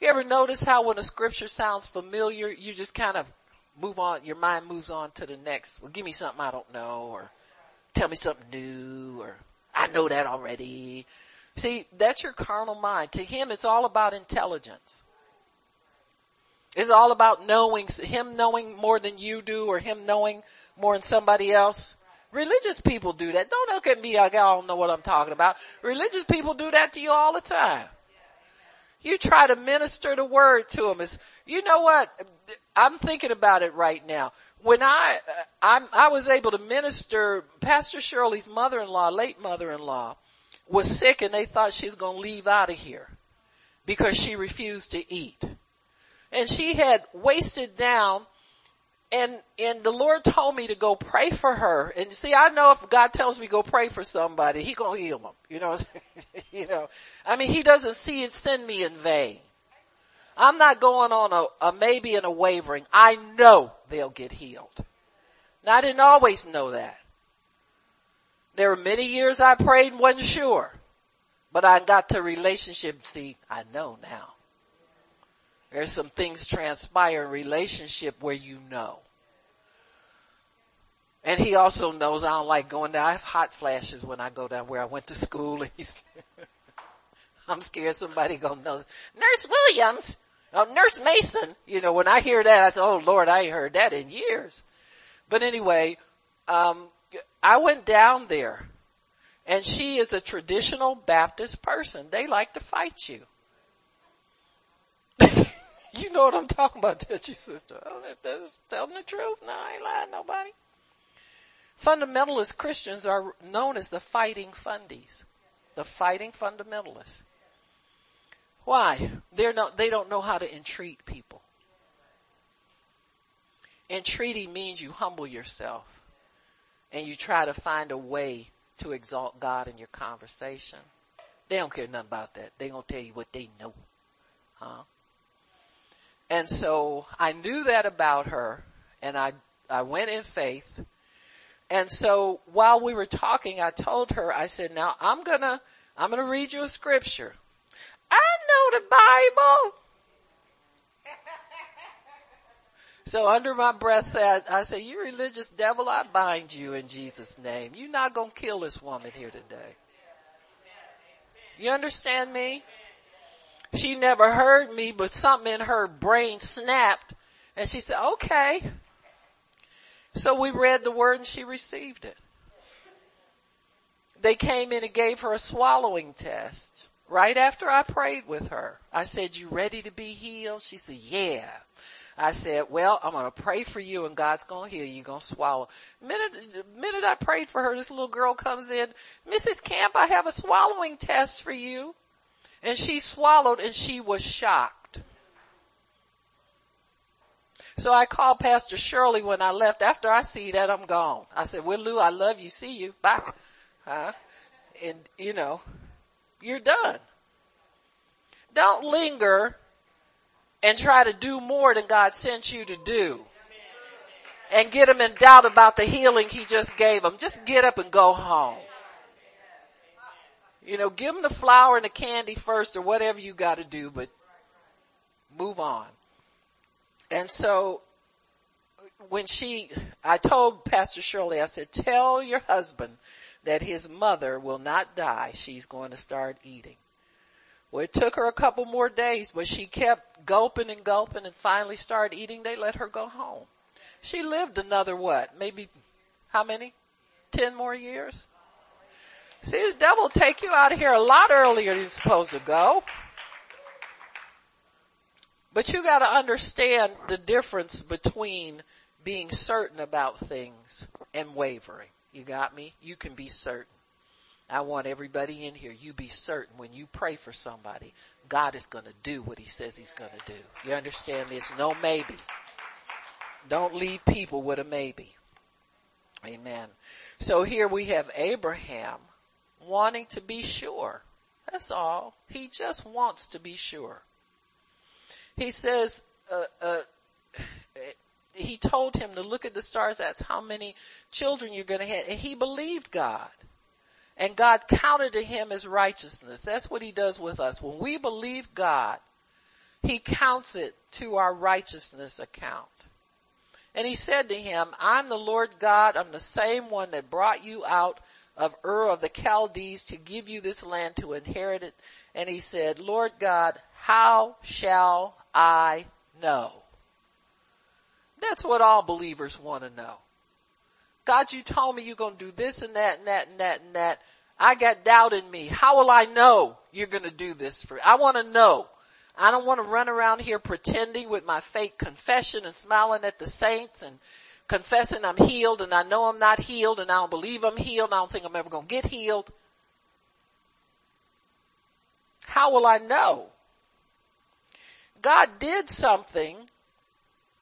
You ever notice how when a scripture sounds familiar, you just kind of move on, your mind moves on to the next. Well, give me something I don't know or tell me something new or I know that already. See, that's your carnal mind. To him, it's all about intelligence. It's all about knowing, him knowing more than you do or him knowing more than somebody else. Religious people do that. Don't look at me like I don't know what I'm talking about. Religious people do that to you all the time. You try to minister the word to them. It's, you know what? I'm thinking about it right now. When I, uh, I'm, I was able to minister, Pastor Shirley's mother-in-law, late mother-in-law, was sick and they thought she's going to leave out of here because she refused to eat. And she had wasted down and, and the Lord told me to go pray for her. And see, I know if God tells me go pray for somebody, He gonna heal them. You know, you know, I mean, He doesn't see it send me in vain. I'm not going on a, a maybe and a wavering. I know they'll get healed. Now I didn't always know that. There were many years I prayed and wasn't sure. But I got to relationship, see, I know now. There's some things transpire in relationship where you know. And he also knows I don't like going down. I have hot flashes when I go down where I went to school. And he's I'm scared somebody gonna know. Nurse Williams, oh, Nurse Mason. You know, when I hear that, I say, oh Lord, I ain't heard that in years. But anyway, um, I went down there and she is a traditional Baptist person. They like to fight you. You know what I'm talking about, don't you, sister? Oh, that's telling the truth. No, I ain't lying nobody. Fundamentalist Christians are known as the fighting fundies. The fighting fundamentalists. Why? They're not, they don't know how to entreat people. Entreaty means you humble yourself and you try to find a way to exalt God in your conversation. They don't care nothing about that. They gonna tell you what they know. Huh? And so I knew that about her and I, I went in faith. And so while we were talking, I told her, I said, now I'm gonna, I'm gonna read you a scripture. I know the Bible. So under my breath said, I say, you religious devil, I bind you in Jesus name. You're not going to kill this woman here today. You understand me? She never heard me, but something in her brain snapped and she said, okay. So we read the word and she received it. They came in and gave her a swallowing test right after I prayed with her. I said, you ready to be healed? She said, yeah. I said, well, I'm going to pray for you and God's going to heal you. Going to swallow. Minute, minute I prayed for her, this little girl comes in, Mrs. Camp, I have a swallowing test for you. And she swallowed and she was shocked. So I called Pastor Shirley when I left. After I see that, I'm gone. I said, well, Lou, I love you. See you. Bye. Huh? And, you know, you're done. Don't linger and try to do more than God sent you to do. And get them in doubt about the healing he just gave them. Just get up and go home. You know, give them the flour and the candy first or whatever you gotta do, but move on. And so when she, I told Pastor Shirley, I said, tell your husband that his mother will not die. She's going to start eating. Well, it took her a couple more days, but she kept gulping and gulping and finally started eating. They let her go home. She lived another what? Maybe how many? Ten more years? See, the devil take you out of here a lot earlier than you're supposed to go. But you gotta understand the difference between being certain about things and wavering. You got me? You can be certain. I want everybody in here, you be certain when you pray for somebody, God is gonna do what he says he's gonna do. You understand this? No maybe. Don't leave people with a maybe. Amen. So here we have Abraham wanting to be sure. That's all. He just wants to be sure. He says, uh, uh, he told him to look at the stars. That's how many children you're going to have. And he believed God. And God counted to him as righteousness. That's what he does with us. When we believe God, he counts it to our righteousness account. And he said to him, I'm the Lord God. I'm the same one that brought you out of Ur of the Chaldees to give you this land to inherit it. And he said, Lord God, how shall I know? That's what all believers want to know. God, you told me you're going to do this and that and that and that and that. I got doubt in me. How will I know you're going to do this for me? I want to know. I don't want to run around here pretending with my fake confession and smiling at the saints and confessing I'm healed and I know I'm not healed and I don't believe I'm healed. I don't think I'm ever going to get healed. How will I know? God did something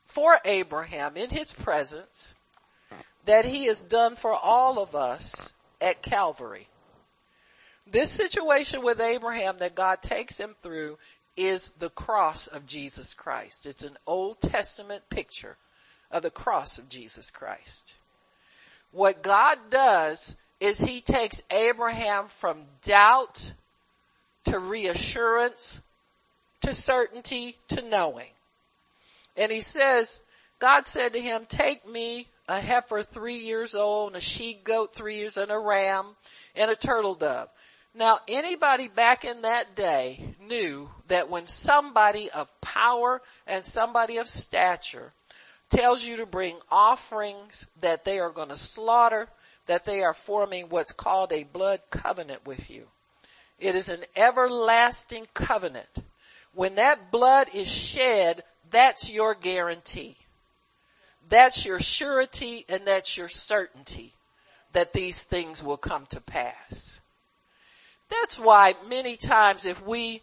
for Abraham in his presence that he has done for all of us at Calvary. This situation with Abraham that God takes him through is the cross of Jesus Christ. It's an Old Testament picture of the cross of Jesus Christ. What God does is he takes Abraham from doubt to reassurance to certainty to knowing. And he says, God said to him, take me a heifer three years old and a she goat three years and a ram and a turtle dove. Now anybody back in that day knew that when somebody of power and somebody of stature tells you to bring offerings that they are going to slaughter, that they are forming what's called a blood covenant with you. It is an everlasting covenant. When that blood is shed, that's your guarantee. That's your surety and that's your certainty that these things will come to pass. That's why many times if we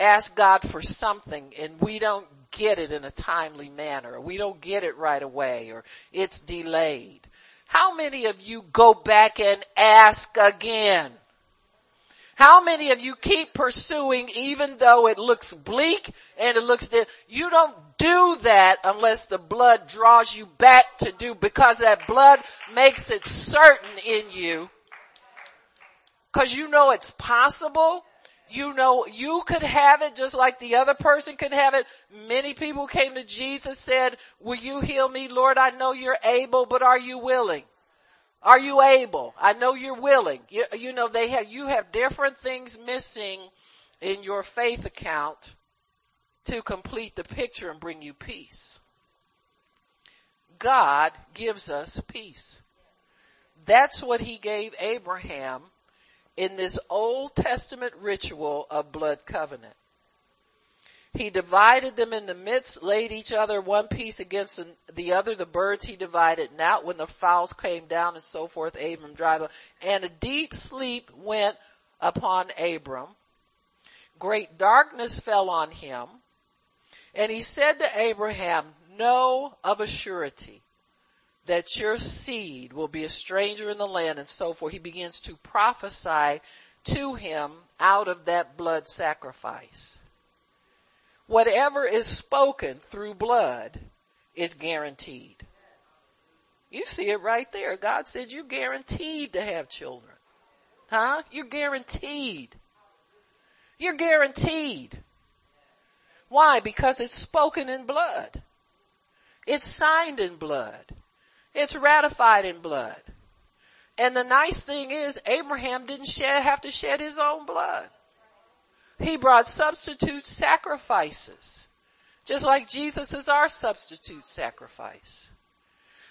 ask God for something and we don't get it in a timely manner, we don't get it right away, or it's delayed, how many of you go back and ask again? How many of you keep pursuing even though it looks bleak and it looks dead? You don't do that unless the blood draws you back to do because that blood makes it certain in you. Cause you know it's possible. You know you could have it just like the other person could have it. Many people came to Jesus said, will you heal me? Lord, I know you're able, but are you willing? Are you able? I know you're willing. You, you know, they have, you have different things missing in your faith account to complete the picture and bring you peace. God gives us peace. That's what he gave Abraham in this Old Testament ritual of blood covenant. He divided them in the midst, laid each other one piece against the other. The birds he divided not when the fowls came down and so forth. Abram drive and a deep sleep went upon Abram. Great darkness fell on him. And he said to Abraham, know of a surety that your seed will be a stranger in the land and so forth. He begins to prophesy to him out of that blood sacrifice whatever is spoken through blood is guaranteed. You see it right there. God said you're guaranteed to have children. Huh? You're guaranteed. You're guaranteed. Why? Because it's spoken in blood. It's signed in blood. It's ratified in blood. And the nice thing is Abraham didn't shed, have to shed his own blood. He brought substitute sacrifices. Just like Jesus is our substitute sacrifice.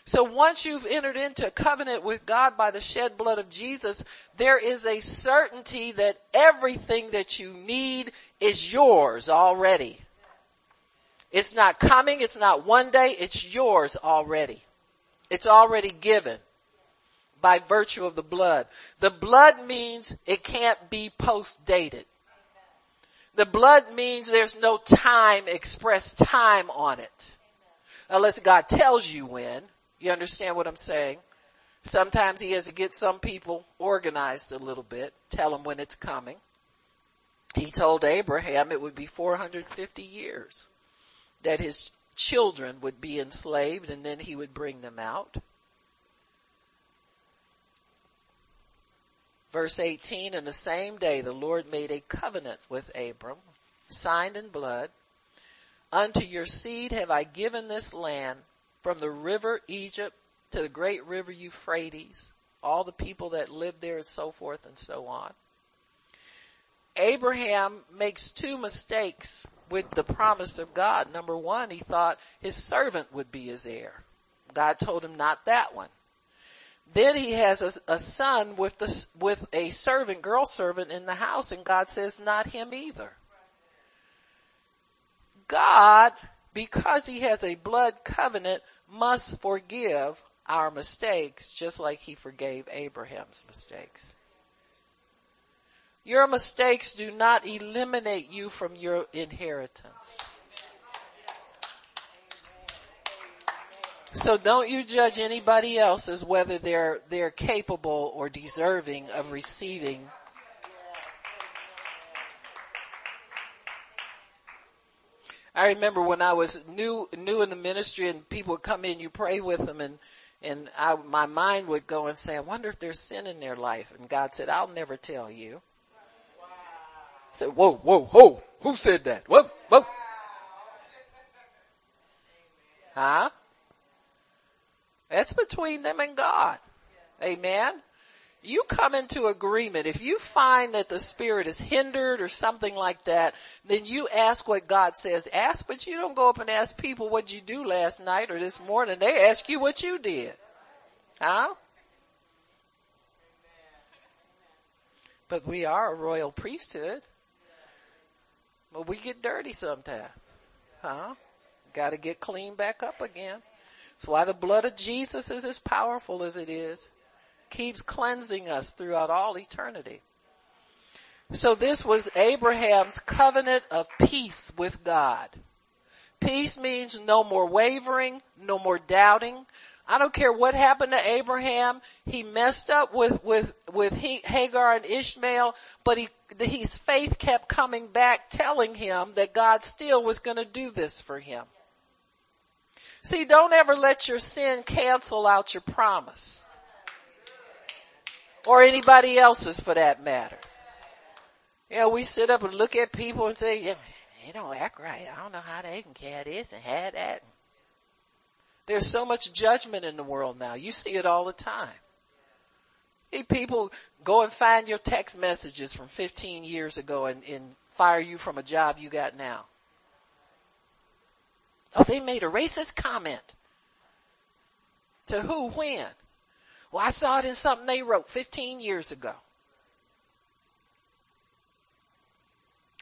So once you've entered into a covenant with God by the shed blood of Jesus, there is a certainty that everything that you need is yours already. It's not coming, it's not one day, it's yours already. It's already given by virtue of the blood. The blood means it can't be post dated. The blood means there's no time, express time on it. Unless God tells you when. You understand what I'm saying? Sometimes he has to get some people organized a little bit, tell them when it's coming. He told Abraham it would be 450 years that his children would be enslaved and then he would bring them out. Verse 18, in the same day the Lord made a covenant with Abram, signed in blood. Unto your seed have I given this land from the river Egypt to the great river Euphrates, all the people that live there and so forth and so on. Abraham makes two mistakes with the promise of God. Number one, he thought his servant would be his heir. God told him not that one. Then he has a, a son with the, with a servant, girl servant in the house and God says not him either. God, because he has a blood covenant, must forgive our mistakes just like he forgave Abraham's mistakes. Your mistakes do not eliminate you from your inheritance. So don't you judge anybody else as whether they're, they're capable or deserving of receiving I remember when I was new, new in the ministry and people would come in, you pray with them and, and I, my mind would go and say, I wonder if there's sin in their life. And God said, I'll never tell you. I said, whoa, whoa, whoa, who said that? Whoa, whoa. Huh? That's between them and God. Amen. You come into agreement. If you find that the spirit is hindered or something like that, then you ask what God says. Ask, but you don't go up and ask people what you do last night or this morning. They ask you what you did. Huh? But we are a royal priesthood. But we get dirty sometimes. Huh? Gotta get clean back up again. That's why the blood of Jesus is as powerful as it is. Keeps cleansing us throughout all eternity. So this was Abraham's covenant of peace with God. Peace means no more wavering, no more doubting. I don't care what happened to Abraham. He messed up with, with, with Hagar and Ishmael, but he, his faith kept coming back telling him that God still was going to do this for him. See, don't ever let your sin cancel out your promise. Or anybody else's for that matter. You know, we sit up and look at people and say, yeah, they don't act right. I don't know how they can care this and have that. There's so much judgment in the world now. You see it all the time. People go and find your text messages from 15 years ago and, and fire you from a job you got now. Oh, they made a racist comment. To who, when? Well, I saw it in something they wrote 15 years ago.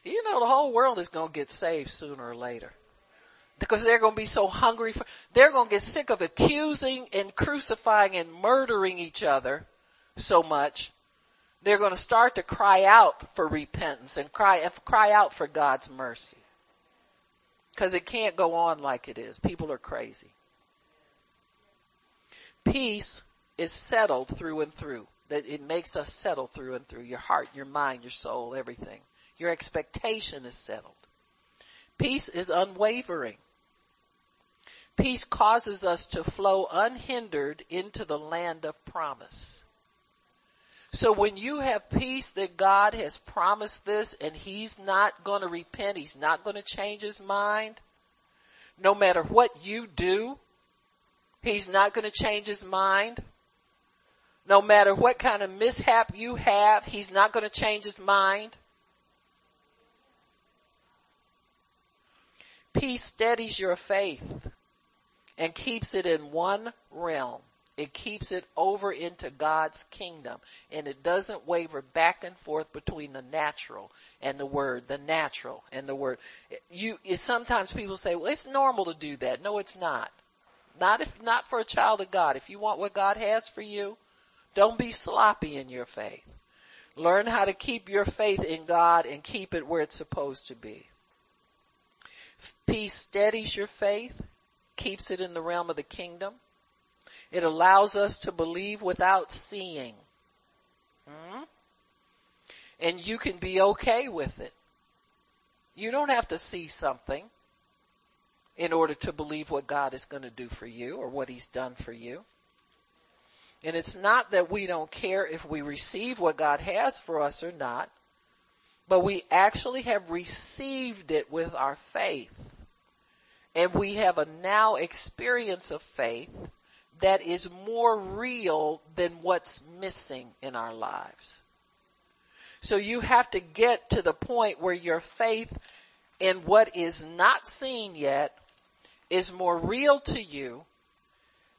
You know, the whole world is going to get saved sooner or later. Because they're going to be so hungry for, they're going to get sick of accusing and crucifying and murdering each other so much. They're going to start to cry out for repentance and cry, cry out for God's mercy. Cause it can't go on like it is. People are crazy. Peace is settled through and through. That it makes us settle through and through. Your heart, your mind, your soul, everything. Your expectation is settled. Peace is unwavering. Peace causes us to flow unhindered into the land of promise. So when you have peace that God has promised this and he's not going to repent, he's not going to change his mind, no matter what you do, he's not going to change his mind. No matter what kind of mishap you have, he's not going to change his mind. Peace steadies your faith and keeps it in one realm. It keeps it over into God's kingdom and it doesn't waver back and forth between the natural and the word, the natural and the word. You, sometimes people say, well, it's normal to do that. No, it's not. Not if, not for a child of God. If you want what God has for you, don't be sloppy in your faith. Learn how to keep your faith in God and keep it where it's supposed to be. Peace steadies your faith, keeps it in the realm of the kingdom. It allows us to believe without seeing. Hmm? And you can be okay with it. You don't have to see something in order to believe what God is going to do for you or what he's done for you. And it's not that we don't care if we receive what God has for us or not, but we actually have received it with our faith. And we have a now experience of faith that is more real than what's missing in our lives. So you have to get to the point where your faith in what is not seen yet is more real to you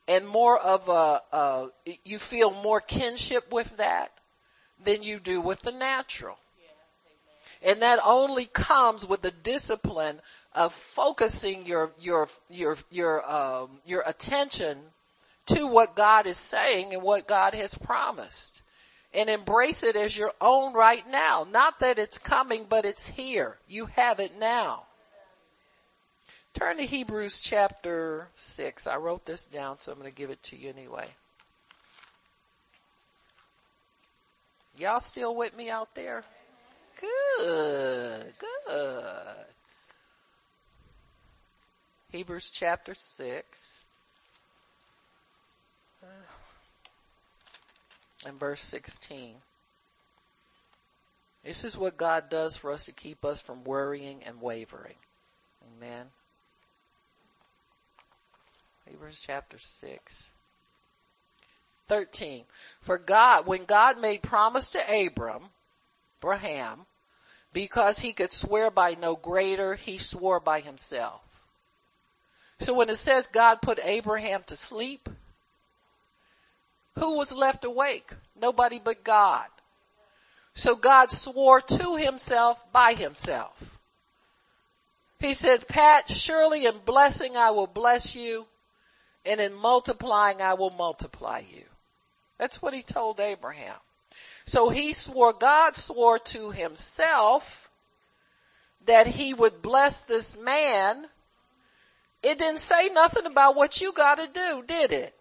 and more of a, you feel more kinship with that than you do with the natural. And that only comes with the discipline of focusing your, your, your, your, um, your attention to what God is saying and what God has promised. And embrace it as your own right now. Not that it's coming, but it's here. You have it now. Turn to Hebrews chapter 6. I wrote this down, so I'm going to give it to you anyway. Y'all still with me out there? Good, good. Hebrews chapter 6 Uh, and verse 16. This is what God does for us to keep us from worrying and wavering. Amen. Hebrews chapter 6. 13. For God, when God made promise to Abram, Abraham, because he could swear by no greater, he swore by himself. So when it says God put Abraham to sleep, who was left awake? Nobody but God. So God swore to himself by himself. He said, Pat, surely in blessing I will bless you and in multiplying I will multiply you. That's what he told Abraham. So he swore, God swore to himself that he would bless this man. It didn't say nothing about what you gotta do, did it?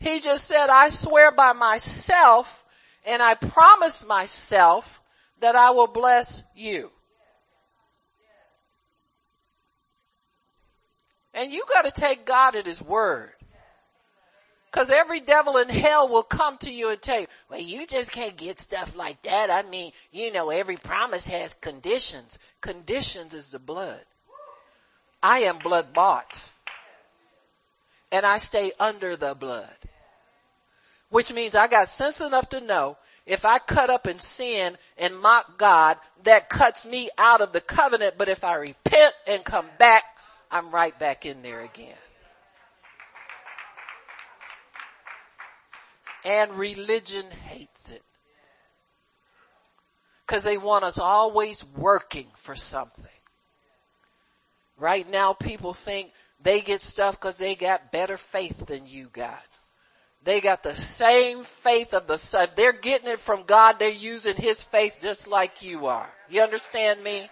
He just said, I swear by myself and I promise myself that I will bless you. And you gotta take God at His word. Cause every devil in hell will come to you and tell you, well, you just can't get stuff like that. I mean, you know, every promise has conditions. Conditions is the blood. I am blood bought. And I stay under the blood. Which means I got sense enough to know if I cut up in sin and mock God, that cuts me out of the covenant. But if I repent and come back, I'm right back in there again. And religion hates it. Cause they want us always working for something. Right now people think they get stuff cause they got better faith than you got. They got the same faith of the son. They're getting it from God. They're using his faith just like you are. You understand me?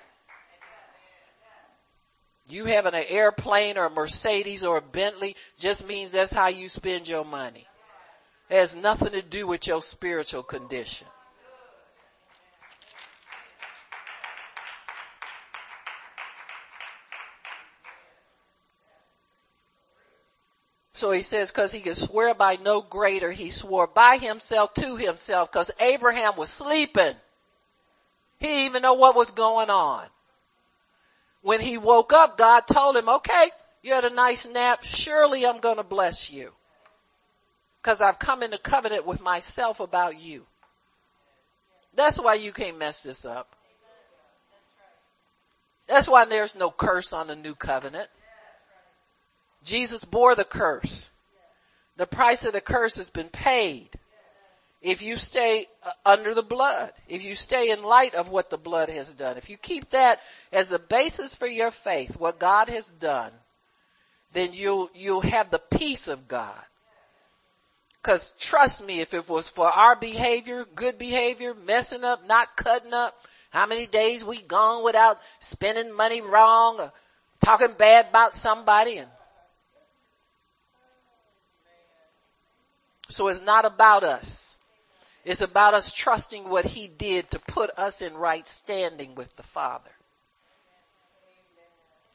You having an airplane or a Mercedes or a Bentley just means that's how you spend your money. It has nothing to do with your spiritual condition. So he says, cause he could swear by no greater, he swore by himself to himself, cause Abraham was sleeping. He didn't even know what was going on. When he woke up, God told him, okay, you had a nice nap. Surely I'm going to bless you. Cause I've come into covenant with myself about you. That's why you can't mess this up. That's why there's no curse on the new covenant. Jesus bore the curse. The price of the curse has been paid. If you stay uh, under the blood, if you stay in light of what the blood has done, if you keep that as a basis for your faith, what God has done, then you'll, you'll have the peace of God. Cause trust me, if it was for our behavior, good behavior, messing up, not cutting up, how many days we gone without spending money wrong or talking bad about somebody and so it's not about us. It's about us trusting what he did to put us in right standing with the Father.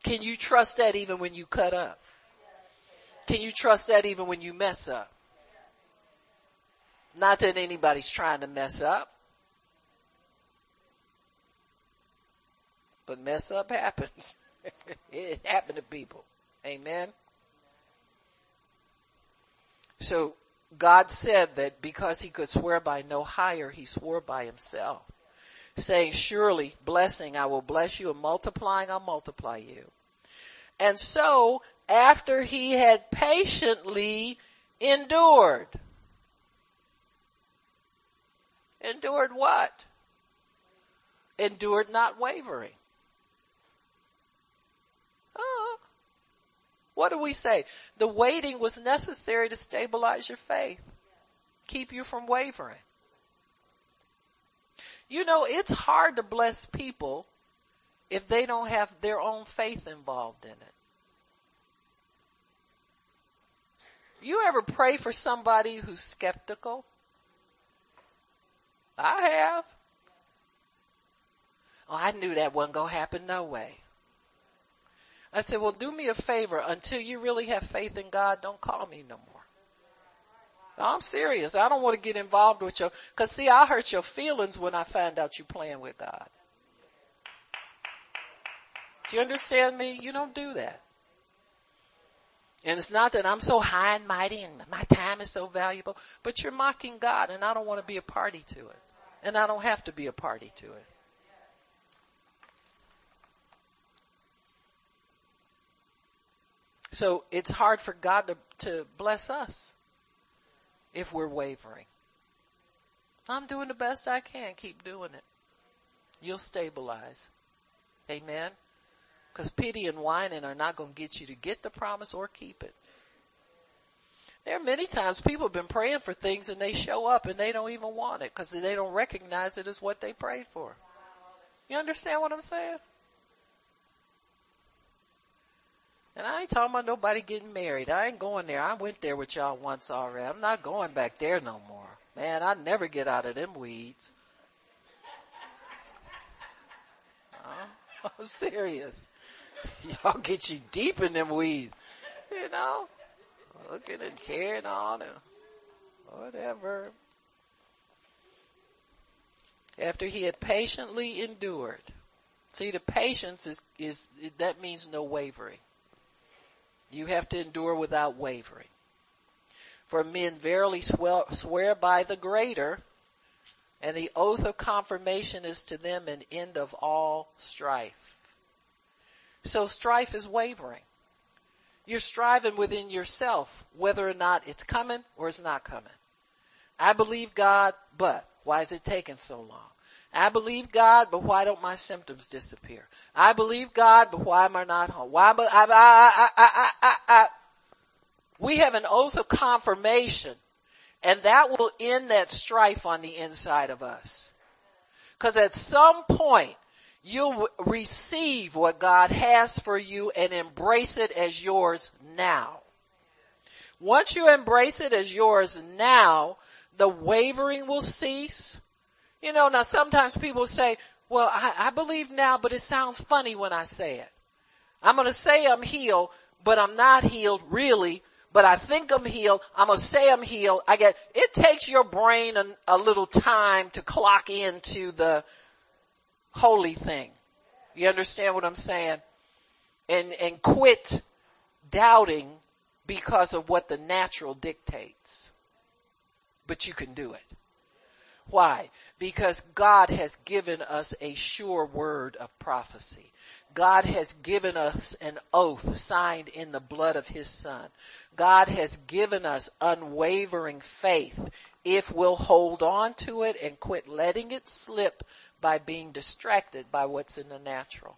Can you trust that even when you cut up? Can you trust that even when you mess up? Not that anybody's trying to mess up. But mess up happens. it happened to people. Amen. So God said that because he could swear by no higher, he swore by himself, saying, surely blessing, I will bless you and multiplying, I'll multiply you. And so after he had patiently endured, endured what? Endured not wavering. Oh, what do we say? The waiting was necessary to stabilize your faith. Keep you from wavering. You know, it's hard to bless people if they don't have their own faith involved in it. You ever pray for somebody who's skeptical? I have. Oh, I knew that wasn't gonna happen no way. I said, well, do me a favor. Until you really have faith in God, don't call me no more. I'm serious. I don't want to get involved with your, cause see, I hurt your feelings when I find out you're playing with God. Do you understand me? You don't do that. And it's not that I'm so high and mighty and my time is so valuable, but you're mocking God and I don't want to be a party to it. And I don't have to be a party to it. So it's hard for God to, to bless us if we're wavering. I'm doing the best I can. Keep doing it. You'll stabilize. Amen. Cause pity and whining are not going to get you to get the promise or keep it. There are many times people have been praying for things and they show up and they don't even want it because they don't recognize it as what they prayed for. You understand what I'm saying? And I ain't talking about nobody getting married. I ain't going there. I went there with y'all once already. I'm not going back there no more. Man, I never get out of them weeds. Uh, I'm serious. Y'all get you deep in them weeds. You know? Looking and carrying on and whatever. After he had patiently endured. See, the patience is, is, that means no wavering. You have to endure without wavering. For men verily swear by the greater, and the oath of confirmation is to them an end of all strife. So strife is wavering. You're striving within yourself whether or not it's coming or it's not coming. I believe God, but why is it taking so long? I believe God, but why don't my symptoms disappear? I believe God, but why am I not home? Why, but I, I, I, I, I, we have an oath of confirmation and that will end that strife on the inside of us. Cause at some point, you'll receive what God has for you and embrace it as yours now. Once you embrace it as yours now, the wavering will cease. You know, now sometimes people say, well, I, I believe now, but it sounds funny when I say it. I'm going to say I'm healed, but I'm not healed really, but I think I'm healed. I'm going to say I'm healed. I get, it takes your brain a, a little time to clock into the holy thing. You understand what I'm saying? And, and quit doubting because of what the natural dictates. But you can do it. Why? Because God has given us a sure word of prophecy. God has given us an oath signed in the blood of his son. God has given us unwavering faith if we'll hold on to it and quit letting it slip by being distracted by what's in the natural.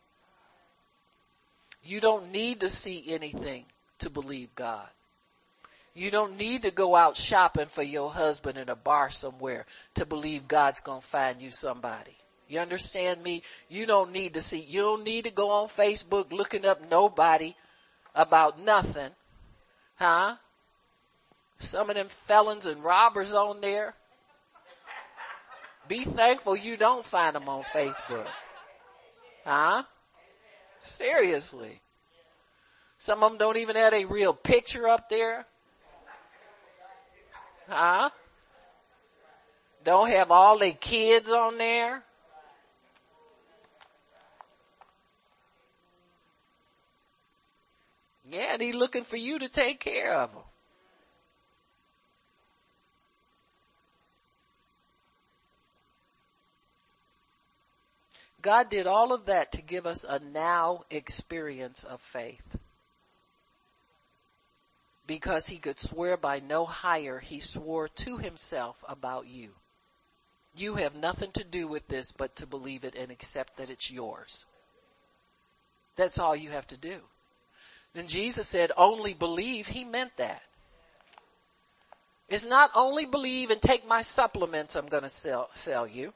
You don't need to see anything to believe God. You don't need to go out shopping for your husband in a bar somewhere to believe God's gonna find you somebody. You understand me? You don't need to see, you don't need to go on Facebook looking up nobody about nothing. Huh? Some of them felons and robbers on there. Be thankful you don't find them on Facebook. Huh? Seriously. Some of them don't even have a real picture up there. Huh? Don't have all their kids on there. Yeah, and he looking for you to take care of them. God did all of that to give us a now experience of faith. Because he could swear by no higher, he swore to himself about you. You have nothing to do with this but to believe it and accept that it's yours. That's all you have to do. Then Jesus said, only believe. He meant that. It's not only believe and take my supplements I'm going to sell, sell you.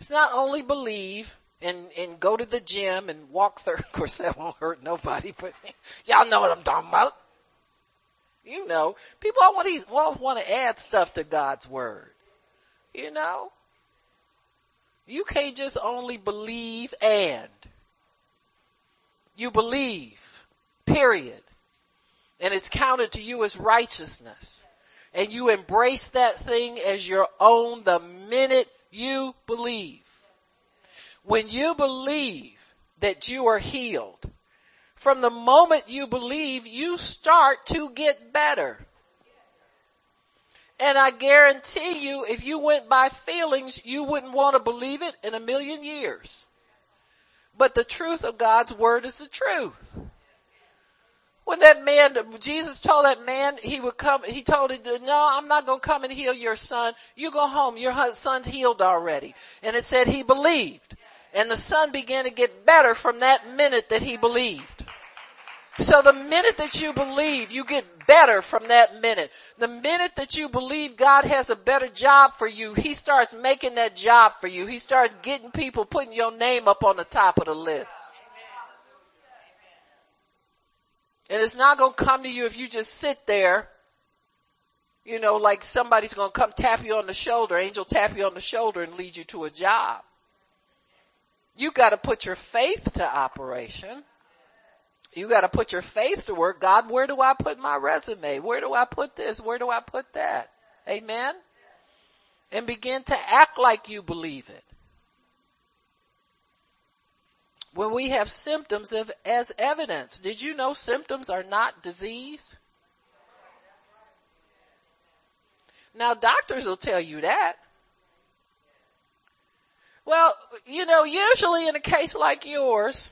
It's not only believe and, and go to the gym and walk through. Of course that won't hurt nobody, but y'all know what I'm talking about. You know, people all want all want to add stuff to God's word. You know? You can't just only believe and. You believe. Period. And it's counted to you as righteousness. And you embrace that thing as your own the minute you believe. When you believe that you are healed, from the moment you believe, you start to get better. And I guarantee you, if you went by feelings, you wouldn't want to believe it in a million years. But the truth of God's word is the truth. When that man, Jesus told that man he would come, he told him, no, I'm not going to come and heal your son. You go home. Your son's healed already. And it said he believed. And the son began to get better from that minute that he believed. So the minute that you believe, you get better from that minute. The minute that you believe God has a better job for you, He starts making that job for you. He starts getting people putting your name up on the top of the list. And it's not going to come to you if you just sit there, you know, like somebody's going to come tap you on the shoulder, angel tap you on the shoulder and lead you to a job. You got to put your faith to operation. You got to put your faith to work. God, where do I put my resume? Where do I put this? Where do I put that? Amen. And begin to act like you believe it when we have symptoms of, as evidence. Did you know symptoms are not disease? Now doctors will tell you that. Well, you know, usually in a case like yours,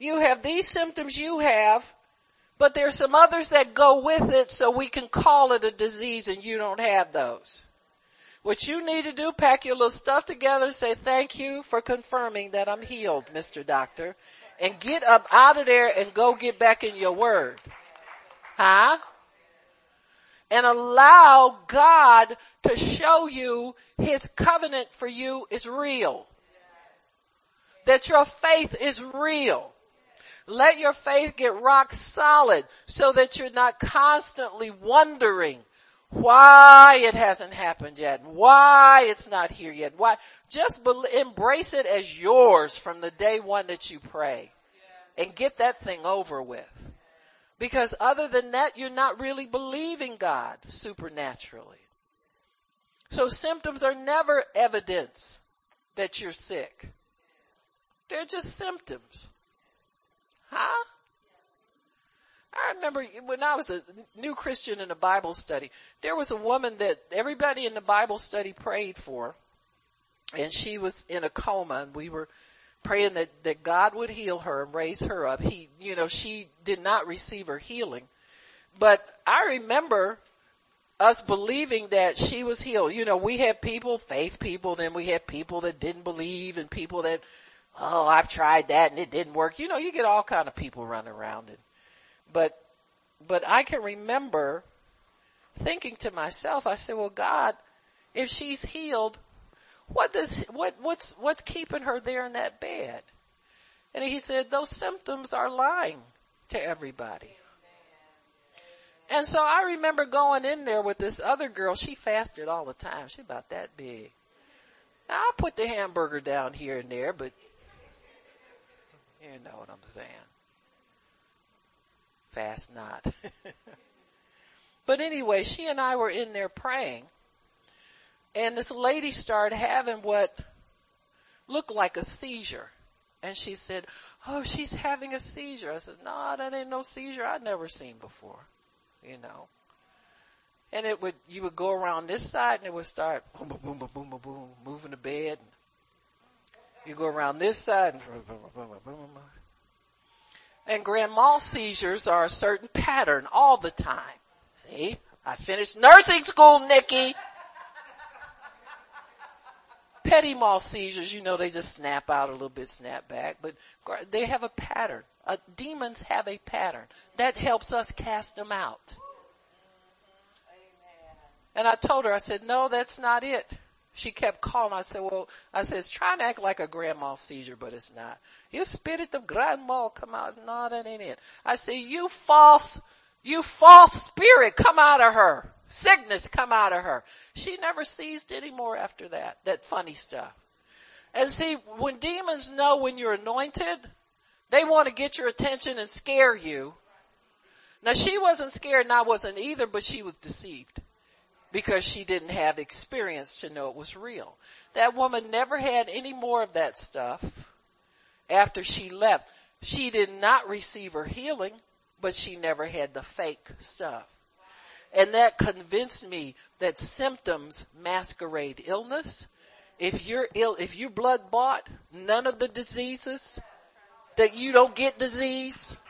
you have these symptoms you have, but there's some others that go with it so we can call it a disease and you don't have those. What you need to do, pack your little stuff together, say thank you for confirming that I'm healed, Mr. Doctor, and get up out of there and go get back in your word. Huh? And allow God to show you His covenant for you is real. That your faith is real. Let your faith get rock solid so that you're not constantly wondering why it hasn't happened yet, why it's not here yet, why, just be, embrace it as yours from the day one that you pray and get that thing over with. Because other than that, you're not really believing God supernaturally. So symptoms are never evidence that you're sick. They're just symptoms. Huh? I remember when I was a new Christian in a Bible study, there was a woman that everybody in the Bible study prayed for, and she was in a coma, and we were praying that, that God would heal her and raise her up. He, you know, she did not receive her healing, but I remember us believing that she was healed. You know, we had people, faith people, then we had people that didn't believe and people that, oh, I've tried that and it didn't work. You know, you get all kind of people running around and but, but I can remember thinking to myself, I said, well God, if she's healed, what does, what, what's, what's keeping her there in that bed? And he said, those symptoms are lying to everybody. And so I remember going in there with this other girl. She fasted all the time. She about that big. Now I put the hamburger down here and there, but you know what I'm saying fast not. but anyway, she and I were in there praying. And this lady started having what looked like a seizure. And she said, oh, she's having a seizure. I said, no, that ain't no seizure I'd never seen before, you know. And it would, you would go around this side and it would start boom, boom, boom, boom, boom, boom, boom, moving the bed. You go around this side and grand mal seizures are a certain pattern all the time. See? I finished nursing school, Nikki. Petit mal seizures, you know, they just snap out a little bit, snap back, but they have a pattern. Uh, demons have a pattern. That helps us cast them out. And I told her, I said, no, that's not it. She kept calling. I said, well, I said, it's trying to act like a grand mal seizure, but it's not. You spirit of grand mal come out. No, that ain't it. I said, you false, you false spirit come out of her. Sickness come out of her. She never seized anymore after that, that funny stuff. And see, when demons know when you're anointed, they want to get your attention and scare you. Now she wasn't scared and I wasn't either, but she was deceived because she didn't have experience to know it was real. That woman never had any more of that stuff after she left. She did not receive her healing, but she never had the fake stuff. And that convinced me that symptoms masquerade illness. If you're ill, if you blood bought, none of the diseases that you don't get disease,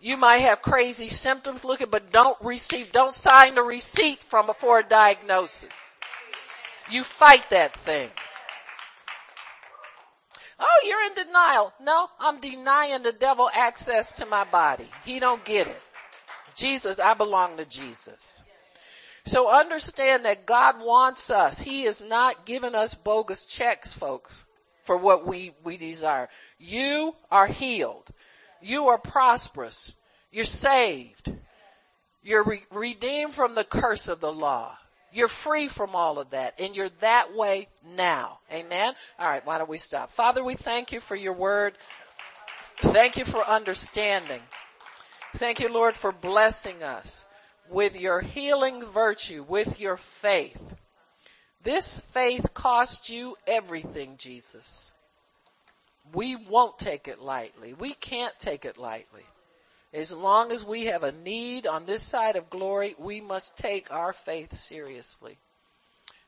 you might have crazy symptoms looking, but don't receive, don't sign the receipt from before a diagnosis. You fight that thing. Oh, you're in denial. No, I'm denying the devil access to my body. He don't get it. Jesus, I belong to Jesus. So understand that God wants us. He is not giving us bogus checks, folks, for what we, we desire. You are healed. You are prosperous. You're saved. You're re- redeemed from the curse of the law. You're free from all of that and you're that way now. Amen. All right. Why don't we stop? Father, we thank you for your word. Thank you for understanding. Thank you, Lord, for blessing us with your healing virtue, with your faith. This faith cost you everything, Jesus we won't take it lightly. We can't take it lightly. As long as we have a need on this side of glory, we must take our faith seriously.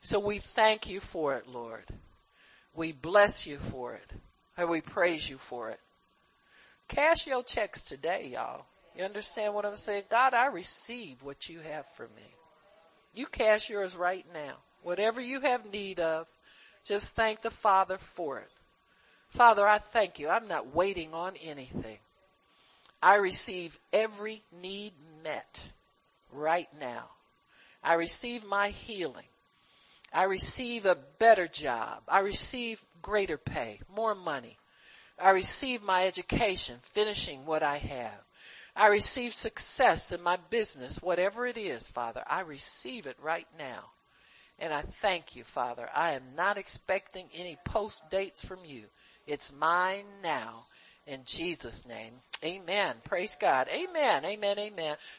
So we thank you for it, Lord. We bless you for it. And we praise you for it. Cash your checks today, y'all. You understand what I'm saying? God, I receive what you have for me. You cash yours right now. Whatever you have need of, just thank the Father for it. Father, I thank you. I'm not waiting on anything. I receive every need met right now. I receive my healing. I receive a better job. I receive greater pay, more money. I receive my education, finishing what I have. I receive success in my business, whatever it is, Father. I receive it right now. And I thank you, Father. I am not expecting any post dates from you. It's mine now. In Jesus' name. Amen. Praise God. Amen. Amen. Amen.